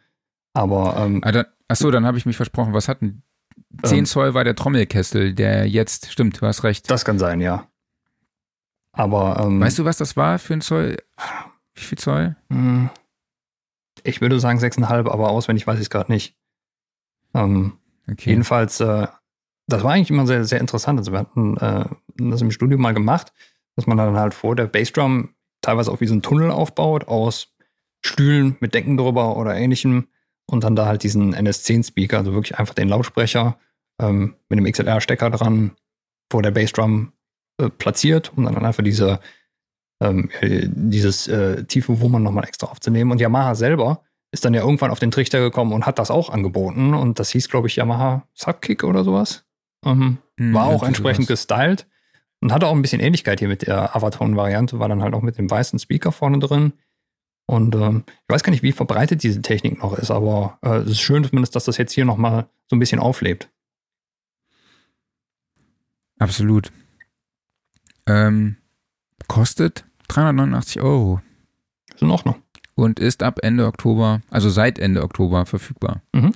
Aber. Ähm, ah, dann, achso, dann habe ich mich versprochen. Was hatten. 10 ähm, Zoll war der Trommelkessel, der jetzt. Stimmt, du hast recht. Das kann sein, ja. Aber. Ähm, weißt du, was das war für ein Zoll? Wie viel Zoll? Hm. Ich würde sagen 6,5, aber auswendig weiß ich es gerade nicht. Ähm, okay. Jedenfalls. Äh, das war eigentlich immer sehr, sehr interessant. Also wir hatten äh, das im Studio mal gemacht, dass man dann halt vor der Bassdrum teilweise auch wie so einen Tunnel aufbaut aus Stühlen mit Decken drüber oder ähnlichem und dann da halt diesen NS10-Speaker, also wirklich einfach den Lautsprecher ähm, mit einem XLR-Stecker dran vor der Bassdrum äh, platziert, um dann einfach diese, ähm, dieses äh, tiefe Wummern nochmal extra aufzunehmen. Und Yamaha selber ist dann ja irgendwann auf den Trichter gekommen und hat das auch angeboten. Und das hieß, glaube ich, Yamaha Subkick oder sowas. Ähm, hm, war auch entsprechend gestylt und hatte auch ein bisschen Ähnlichkeit hier mit der Avaton-Variante, war dann halt auch mit dem weißen Speaker vorne drin. Und ähm, ich weiß gar nicht, wie verbreitet diese Technik noch ist, aber äh, es ist schön zumindest, dass das jetzt hier nochmal so ein bisschen auflebt. Absolut. Ähm, kostet 389 Euro. Ist in Ordnung. Und ist ab Ende Oktober, also seit Ende Oktober verfügbar. Mhm.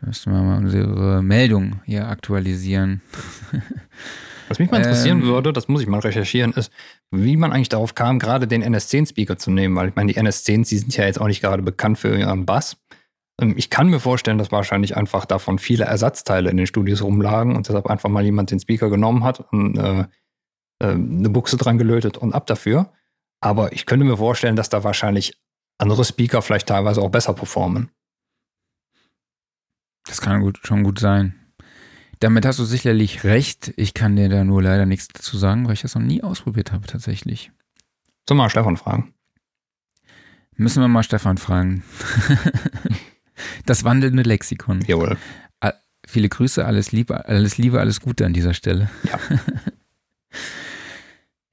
Müssen wir mal unsere Meldung hier aktualisieren. Was mich mal interessieren ähm, würde, das muss ich mal recherchieren, ist, wie man eigentlich darauf kam, gerade den NS10-Speaker zu nehmen, weil ich meine, die NS10s, die sind ja jetzt auch nicht gerade bekannt für ihren Bass. Ähm, ich kann mir vorstellen, dass wahrscheinlich einfach davon viele Ersatzteile in den Studios rumlagen und deshalb einfach mal jemand den Speaker genommen hat und äh, eine Buchse dran gelötet und ab dafür. Aber ich könnte mir vorstellen, dass da wahrscheinlich andere Speaker vielleicht teilweise auch besser performen. Das kann gut, schon gut sein. Damit hast du sicherlich recht. Ich kann dir da nur leider nichts dazu sagen, weil ich das noch nie ausprobiert habe tatsächlich. Sollen wir mal Stefan fragen? Müssen wir mal Stefan fragen. das wandelnde Lexikon. Jawohl. Viele Grüße, alles Liebe, alles Liebe, alles Gute an dieser Stelle. Ja.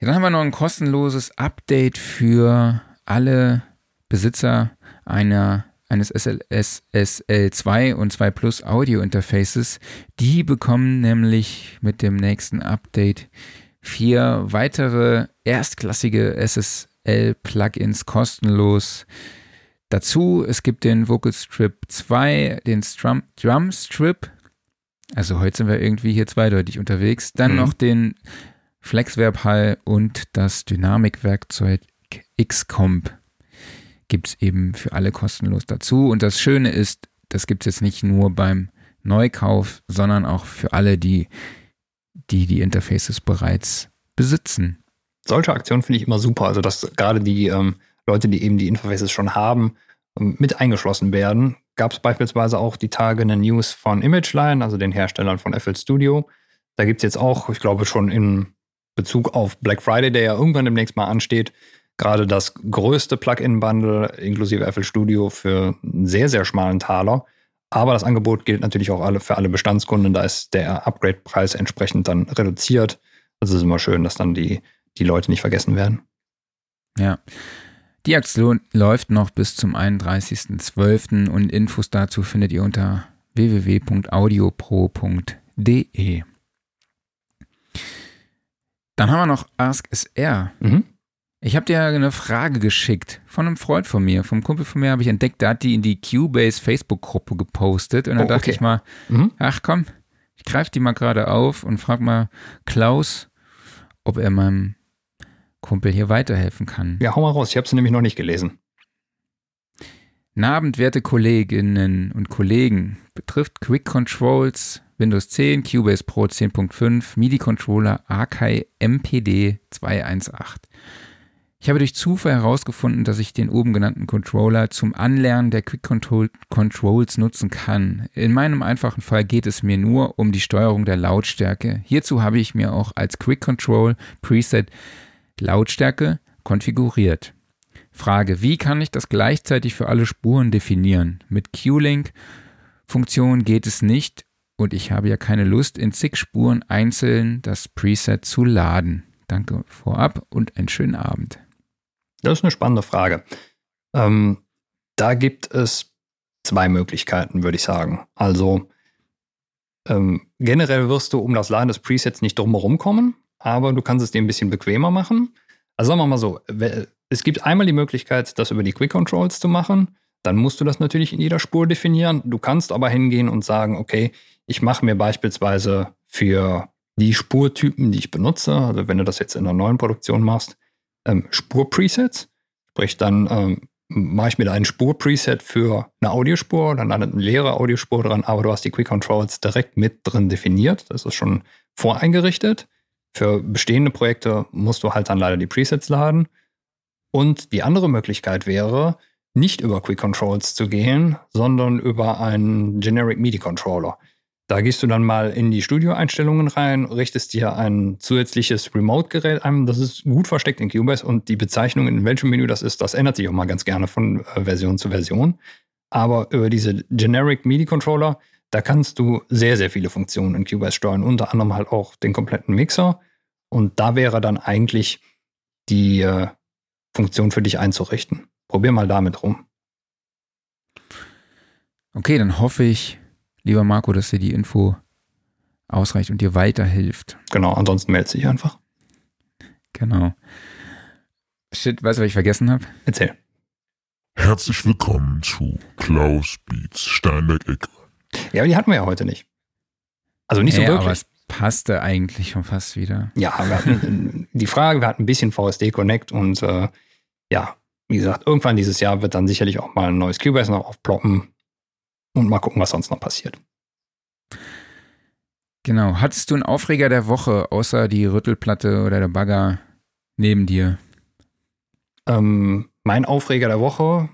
ja. Dann haben wir noch ein kostenloses Update für alle Besitzer einer eines SLSL2 und 2 Plus Audio Interfaces. Die bekommen nämlich mit dem nächsten Update vier weitere erstklassige SSL Plugins kostenlos dazu. Es gibt den Vocal Strip 2, den Strum, Drum Strip. Also heute sind wir irgendwie hier zweideutig unterwegs. Dann mhm. noch den Flexverb Hall und das Dynamikwerkzeug Xcomp gibt es eben für alle kostenlos dazu. Und das Schöne ist, das gibt es jetzt nicht nur beim Neukauf, sondern auch für alle, die die, die Interfaces bereits besitzen. Solche Aktionen finde ich immer super. Also, dass gerade die ähm, Leute, die eben die Interfaces schon haben, ähm, mit eingeschlossen werden. Gab es beispielsweise auch die Tage eine News von ImageLine, also den Herstellern von FL Studio. Da gibt es jetzt auch, ich glaube schon in Bezug auf Black Friday, der ja irgendwann demnächst mal ansteht, gerade das größte Plugin-Bundle inklusive FL Studio für einen sehr, sehr schmalen Taler. Aber das Angebot gilt natürlich auch alle, für alle Bestandskunden. Da ist der Upgrade-Preis entsprechend dann reduziert. Also es ist immer schön, dass dann die, die Leute nicht vergessen werden. Ja. Die Aktion läuft noch bis zum 31.12. und Infos dazu findet ihr unter www.audiopro.de. Dann haben wir noch Ask SR. Mhm. Ich habe dir eine Frage geschickt von einem Freund von mir, vom Kumpel von mir habe ich entdeckt, der hat die in die Cubase Facebook-Gruppe gepostet und dann oh, dachte okay. ich mal, mhm. ach komm, ich greife die mal gerade auf und frage mal Klaus, ob er meinem Kumpel hier weiterhelfen kann. Ja, hau mal raus, ich habe sie nämlich noch nicht gelesen. Abend, werte Kolleginnen und Kollegen, betrifft Quick Controls Windows 10, Cubase Pro 10.5, MIDI-Controller Akai MPD 218. Ich habe durch Zufall herausgefunden, dass ich den oben genannten Controller zum Anlernen der Quick Control Controls nutzen kann. In meinem einfachen Fall geht es mir nur um die Steuerung der Lautstärke. Hierzu habe ich mir auch als Quick Control Preset Lautstärke konfiguriert. Frage, wie kann ich das gleichzeitig für alle Spuren definieren? Mit Q-Link Funktion geht es nicht und ich habe ja keine Lust, in zig Spuren einzeln das Preset zu laden. Danke vorab und einen schönen Abend. Das ist eine spannende Frage. Ähm, da gibt es zwei Möglichkeiten, würde ich sagen. Also ähm, generell wirst du um das Laden des Presets nicht drumherum kommen, aber du kannst es dir ein bisschen bequemer machen. Also sagen wir mal so, es gibt einmal die Möglichkeit, das über die Quick Controls zu machen. Dann musst du das natürlich in jeder Spur definieren. Du kannst aber hingehen und sagen, okay, ich mache mir beispielsweise für die Spurtypen, die ich benutze, also wenn du das jetzt in einer neuen Produktion machst, ähm, Spur-Presets. Sprich, dann ähm, mache ich mir da ein Spur-Preset für eine Audiospur, dann landet eine leere Audiospur dran, aber du hast die Quick Controls direkt mit drin definiert. Das ist schon voreingerichtet. Für bestehende Projekte musst du halt dann leider die Presets laden. Und die andere Möglichkeit wäre, nicht über Quick Controls zu gehen, sondern über einen Generic MIDI Controller. Da gehst du dann mal in die Studioeinstellungen rein, richtest dir ein zusätzliches Remote-Gerät ein. Das ist gut versteckt in Cubase und die Bezeichnung, in welchem Menü das ist, das ändert sich auch mal ganz gerne von äh, Version zu Version. Aber über diese Generic MIDI-Controller, da kannst du sehr, sehr viele Funktionen in Cubase steuern, unter anderem halt auch den kompletten Mixer. Und da wäre dann eigentlich die äh, Funktion für dich einzurichten. Probier mal damit rum. Okay, dann hoffe ich, lieber Marco, dass dir die Info ausreicht und dir weiterhilft. Genau, ansonsten melde dich einfach. Genau. Shit, weißt du, was ich vergessen habe? Erzähl. Herzlich willkommen zu Klaus Beats Steinberg-Ecke. Ja, aber die hatten wir ja heute nicht. Also nicht so wirklich. Aber es passte eigentlich schon fast wieder. Ja, wir hatten die Frage, wir hatten ein bisschen VSD Connect und äh, ja, wie gesagt, irgendwann dieses Jahr wird dann sicherlich auch mal ein neues Cubase noch aufploppen. Und mal gucken, was sonst noch passiert. Genau. Hattest du einen Aufreger der Woche, außer die Rüttelplatte oder der Bagger neben dir? Ähm, mein Aufreger der Woche?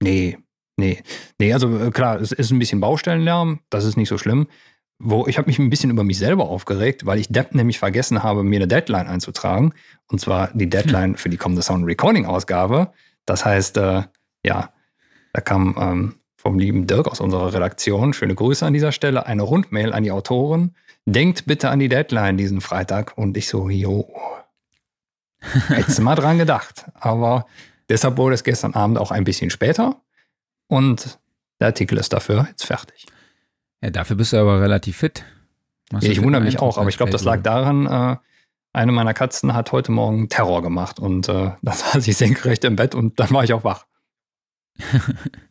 Nee, nee. Nee, also äh, klar, es ist ein bisschen Baustellenlärm, das ist nicht so schlimm. Wo ich habe mich ein bisschen über mich selber aufgeregt, weil ich Depp nämlich vergessen habe, mir eine Deadline einzutragen. Und zwar die Deadline für die kommende Sound Recording Ausgabe. Das heißt, äh, ja, da kam ähm, vom lieben Dirk aus unserer Redaktion, schöne Grüße an dieser Stelle, eine Rundmail an die Autoren. Denkt bitte an die Deadline diesen Freitag. Und ich so, jo, hättest mal dran gedacht. Aber deshalb wurde es gestern Abend auch ein bisschen später. Und der Artikel ist dafür jetzt fertig. Ja, dafür bist du aber relativ fit. Ja, ich wundere mich auch, aber ich glaube, das lag daran, äh, eine meiner Katzen hat heute Morgen Terror gemacht und äh, das saß ich senkrecht im Bett und dann war ich auch wach.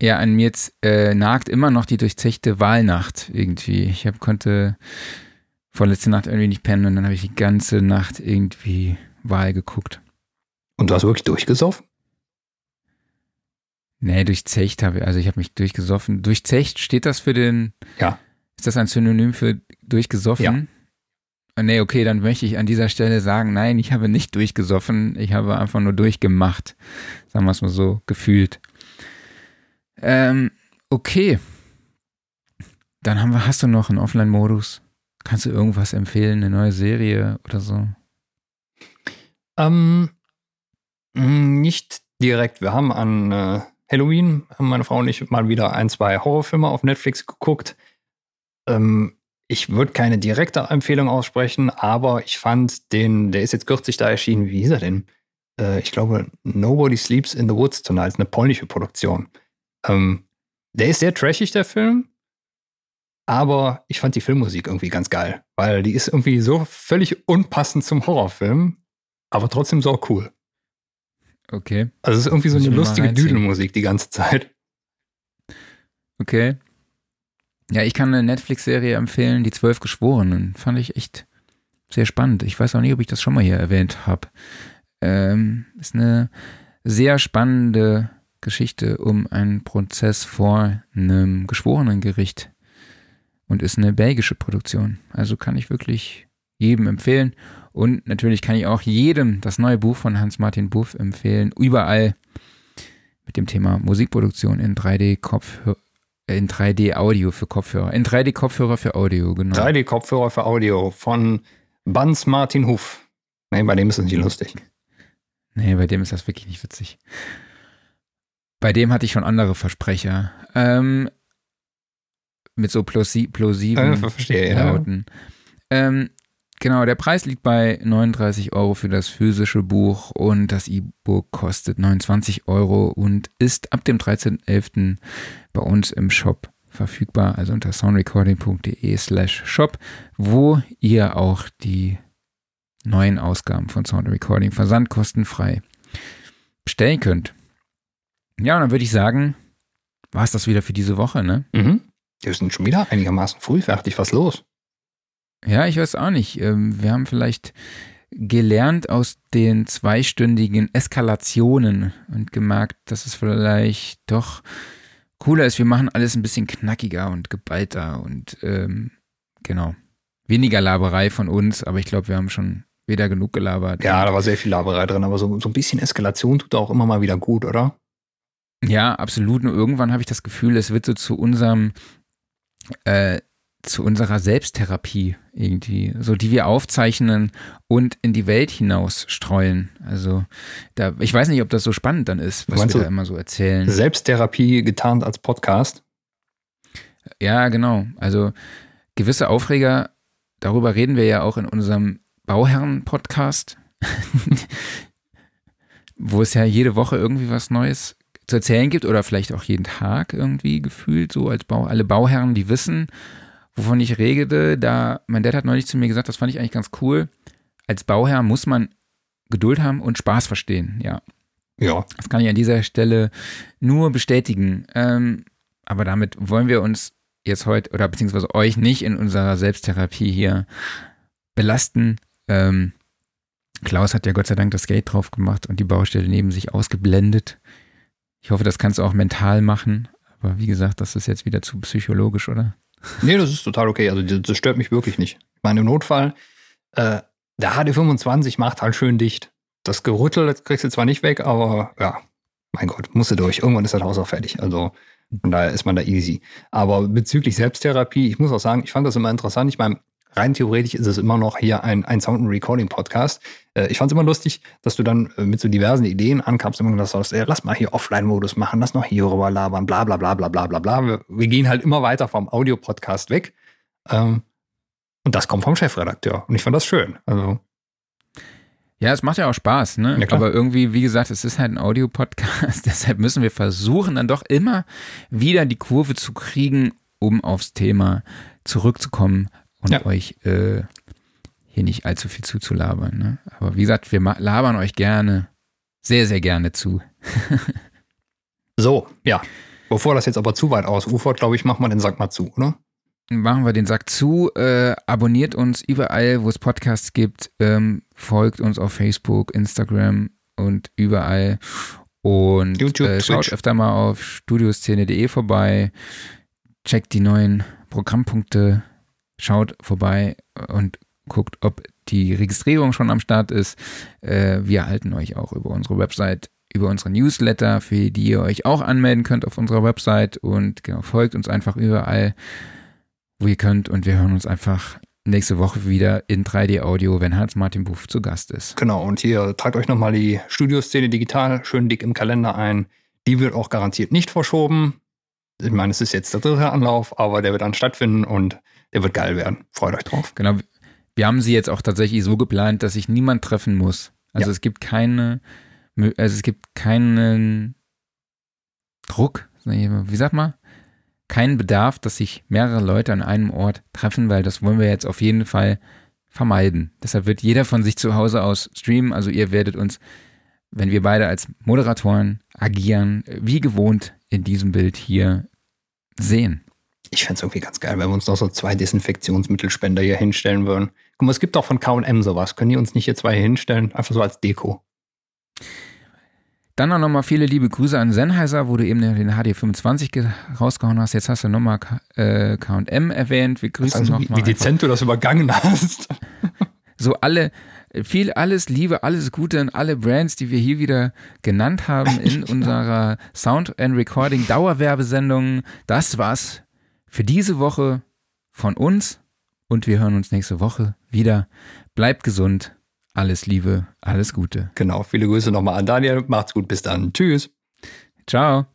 ja, an mir jetzt äh, nagt immer noch die durchzechte Wahlnacht irgendwie. Ich hab, konnte vorletzte Nacht irgendwie nicht pennen und dann habe ich die ganze Nacht irgendwie Wahl geguckt. Und du hast wirklich durchgesoffen? Nee, durchzecht habe ich, also ich habe mich durchgesoffen. Durchzecht, steht das für den. Ja. Ist das ein Synonym für durchgesoffen? Ja. Ah, nee, okay, dann möchte ich an dieser Stelle sagen, nein, ich habe nicht durchgesoffen, ich habe einfach nur durchgemacht. Sagen wir es mal so, gefühlt. Ähm, okay. Dann haben wir, hast du noch einen Offline-Modus? Kannst du irgendwas empfehlen, eine neue Serie oder so? Ähm, mm, nicht direkt. Wir haben an äh, Halloween, haben meine Frau und ich mal wieder ein, zwei Horrorfilme auf Netflix geguckt. Ähm, ich würde keine direkte Empfehlung aussprechen, aber ich fand den, der ist jetzt kürzlich da erschienen, wie hieß er denn? Äh, ich glaube, Nobody Sleeps in the Woods Tonight, eine polnische Produktion. Ähm, der ist sehr trashig, der Film, aber ich fand die Filmmusik irgendwie ganz geil, weil die ist irgendwie so völlig unpassend zum Horrorfilm, aber trotzdem so cool. Okay. Also es ist irgendwie so eine lustige Düdelmusik die ganze Zeit. Okay. Ja, ich kann eine Netflix-Serie empfehlen, Die Zwölf Geschworenen. Fand ich echt sehr spannend. Ich weiß auch nicht, ob ich das schon mal hier erwähnt habe. Ähm, ist eine sehr spannende Geschichte um einen Prozess vor einem Geschworenengericht und ist eine belgische Produktion. Also kann ich wirklich jedem empfehlen. Und natürlich kann ich auch jedem das neue Buch von Hans-Martin Buff empfehlen. Überall mit dem Thema Musikproduktion in 3D-Kopfhörer in 3D-Audio für Kopfhörer. In 3D-Kopfhörer für Audio, genau. 3D-Kopfhörer für Audio von Banz Martin Huff. Nee, bei dem ist es nicht lustig. Nee, bei dem ist das wirklich nicht witzig. Bei dem hatte ich schon andere Versprecher. Ähm, mit so plausi plausiven äh, verstehe, Lauten. Ja. Ähm, genau, der Preis liegt bei 39 Euro für das physische Buch und das E-Book kostet 29 Euro und ist ab dem 13.11 bei uns im Shop verfügbar, also unter soundrecording.de slash shop, wo ihr auch die neuen Ausgaben von Sound Recording versandkostenfrei bestellen könnt. Ja, und dann würde ich sagen, war es das wieder für diese Woche, ne? Mhm. Wir sind schon wieder einigermaßen früh fertig. Was los? Ja, ich weiß auch nicht. Ähm, wir haben vielleicht gelernt aus den zweistündigen Eskalationen und gemerkt, dass es vielleicht doch cooler ist, wir machen alles ein bisschen knackiger und geballter und ähm, genau. Weniger Laberei von uns, aber ich glaube, wir haben schon wieder genug gelabert. Ja, da war sehr viel Laberei drin, aber so, so ein bisschen Eskalation tut auch immer mal wieder gut, oder? Ja, absolut. Und irgendwann habe ich das Gefühl, es wird so zu unserem, äh, zu unserer Selbsttherapie irgendwie, so die wir aufzeichnen und in die Welt hinaus streuen. Also da, ich weiß nicht, ob das so spannend dann ist, was wir da immer so erzählen. Selbsttherapie getarnt als Podcast. Ja, genau. Also gewisse Aufreger, darüber reden wir ja auch in unserem Bauherren-Podcast, wo es ja jede Woche irgendwie was Neues zu erzählen gibt oder vielleicht auch jeden Tag irgendwie gefühlt, so als Bau, alle Bauherren, die wissen, wovon ich rede, da, mein Dad hat neulich zu mir gesagt, das fand ich eigentlich ganz cool. Als Bauherr muss man Geduld haben und Spaß verstehen, ja. Ja. Das kann ich an dieser Stelle nur bestätigen. Ähm, aber damit wollen wir uns jetzt heute oder beziehungsweise euch nicht in unserer Selbsttherapie hier belasten. Ähm, Klaus hat ja Gott sei Dank das Gate drauf gemacht und die Baustelle neben sich ausgeblendet. Ich hoffe, das kannst du auch mental machen. Aber wie gesagt, das ist jetzt wieder zu psychologisch, oder? Nee, das ist total okay. Also das stört mich wirklich nicht. Ich meine, im Notfall, äh, der HD25 macht halt schön dicht. Das Gerüttel das kriegst du zwar nicht weg, aber ja, mein Gott, musst du durch. Irgendwann ist das Haus auch fertig. Also von daher ist man da easy. Aber bezüglich Selbsttherapie, ich muss auch sagen, ich fand das immer interessant. Ich meine, rein theoretisch ist es immer noch hier ein, ein Sound- und Recording-Podcast. Äh, ich fand es immer lustig, dass du dann äh, mit so diversen Ideen ankamst und gesagt hast, lass mal hier Offline-Modus machen, lass noch hier rüber labern, bla bla bla bla bla bla bla. Wir, wir gehen halt immer weiter vom Audio-Podcast weg. Ähm, und das kommt vom Chefredakteur. Und ich fand das schön. Also ja, es macht ja auch Spaß, ne? Ja, klar. Aber irgendwie, wie gesagt, es ist halt ein Audio-Podcast, deshalb müssen wir versuchen, dann doch immer wieder die Kurve zu kriegen, um aufs Thema zurückzukommen und Ja. euch äh, hier nicht allzu viel zuzulabern. Ne? Aber wie gesagt, wir labern euch gerne, sehr, sehr gerne zu. so, ja. Bevor das jetzt aber zu weit ausufert, glaube ich, machen wir den Sack mal zu, oder? Machen wir den Sack zu, äh, abonniert uns überall, wo es Podcasts gibt, ähm, folgt uns auf Facebook, Instagram und überall. Und YouTube, äh, schaut Twitch. öfter mal auf studioszene.de vorbei, checkt die neuen Programmpunkte, schaut vorbei und guckt, ob die Registrierung schon am Start ist. Äh, wir erhalten euch auch über unsere Website, über unsere Newsletter, für die ihr euch auch anmelden könnt auf unserer Website und genau, folgt uns einfach überall, wo ihr könnt und wir hören uns einfach nächste Woche wieder in 3D-Audio, wenn Hans-Martin Buff zu Gast ist. Genau, und hier tragt euch nochmal die Studioszene digital schön dick im Kalender ein. Die wird auch garantiert nicht verschoben. Ich meine, es ist jetzt der dritte Anlauf, aber der wird dann stattfinden und der wird geil werden. Freut euch drauf. Genau, wir haben sie jetzt auch tatsächlich so geplant, dass sich niemand treffen muss. Also Ja. es gibt keine, also es gibt keinen Druck, wie sagt man? Keinen Bedarf, dass sich mehrere Leute an einem Ort treffen, weil das wollen wir jetzt auf jeden Fall vermeiden. Deshalb wird jeder von sich zu Hause aus streamen. Also ihr werdet uns, wenn wir beide als Moderatoren agieren, wie gewohnt in diesem Bild hier sehen. Ich fände es irgendwie ganz geil, wenn wir uns noch so zwei Desinfektionsmittelspender hier hinstellen würden. Guck mal, es gibt auch von KM sowas. Können die uns nicht hier zwei hier hinstellen? Einfach so als Deko. Dann auch nochmal viele liebe Grüße an Sennheiser, wo du eben den HD25 ge- rausgehauen hast. Jetzt hast du nochmal äh, KM erwähnt. Wir grüßen Also, wie, nochmal. wie dezent du das übergangen hast. So alle, viel, alles Liebe, alles Gute an alle Brands, die wir hier wieder genannt haben in unserer Sound and Recording Dauerwerbesendung. Das war's für diese Woche von uns und wir hören uns nächste Woche wieder. Bleibt gesund. Alles Liebe, alles Gute. Genau, viele Grüße nochmal an Daniel. Macht's gut, bis dann. Tschüss. Ciao.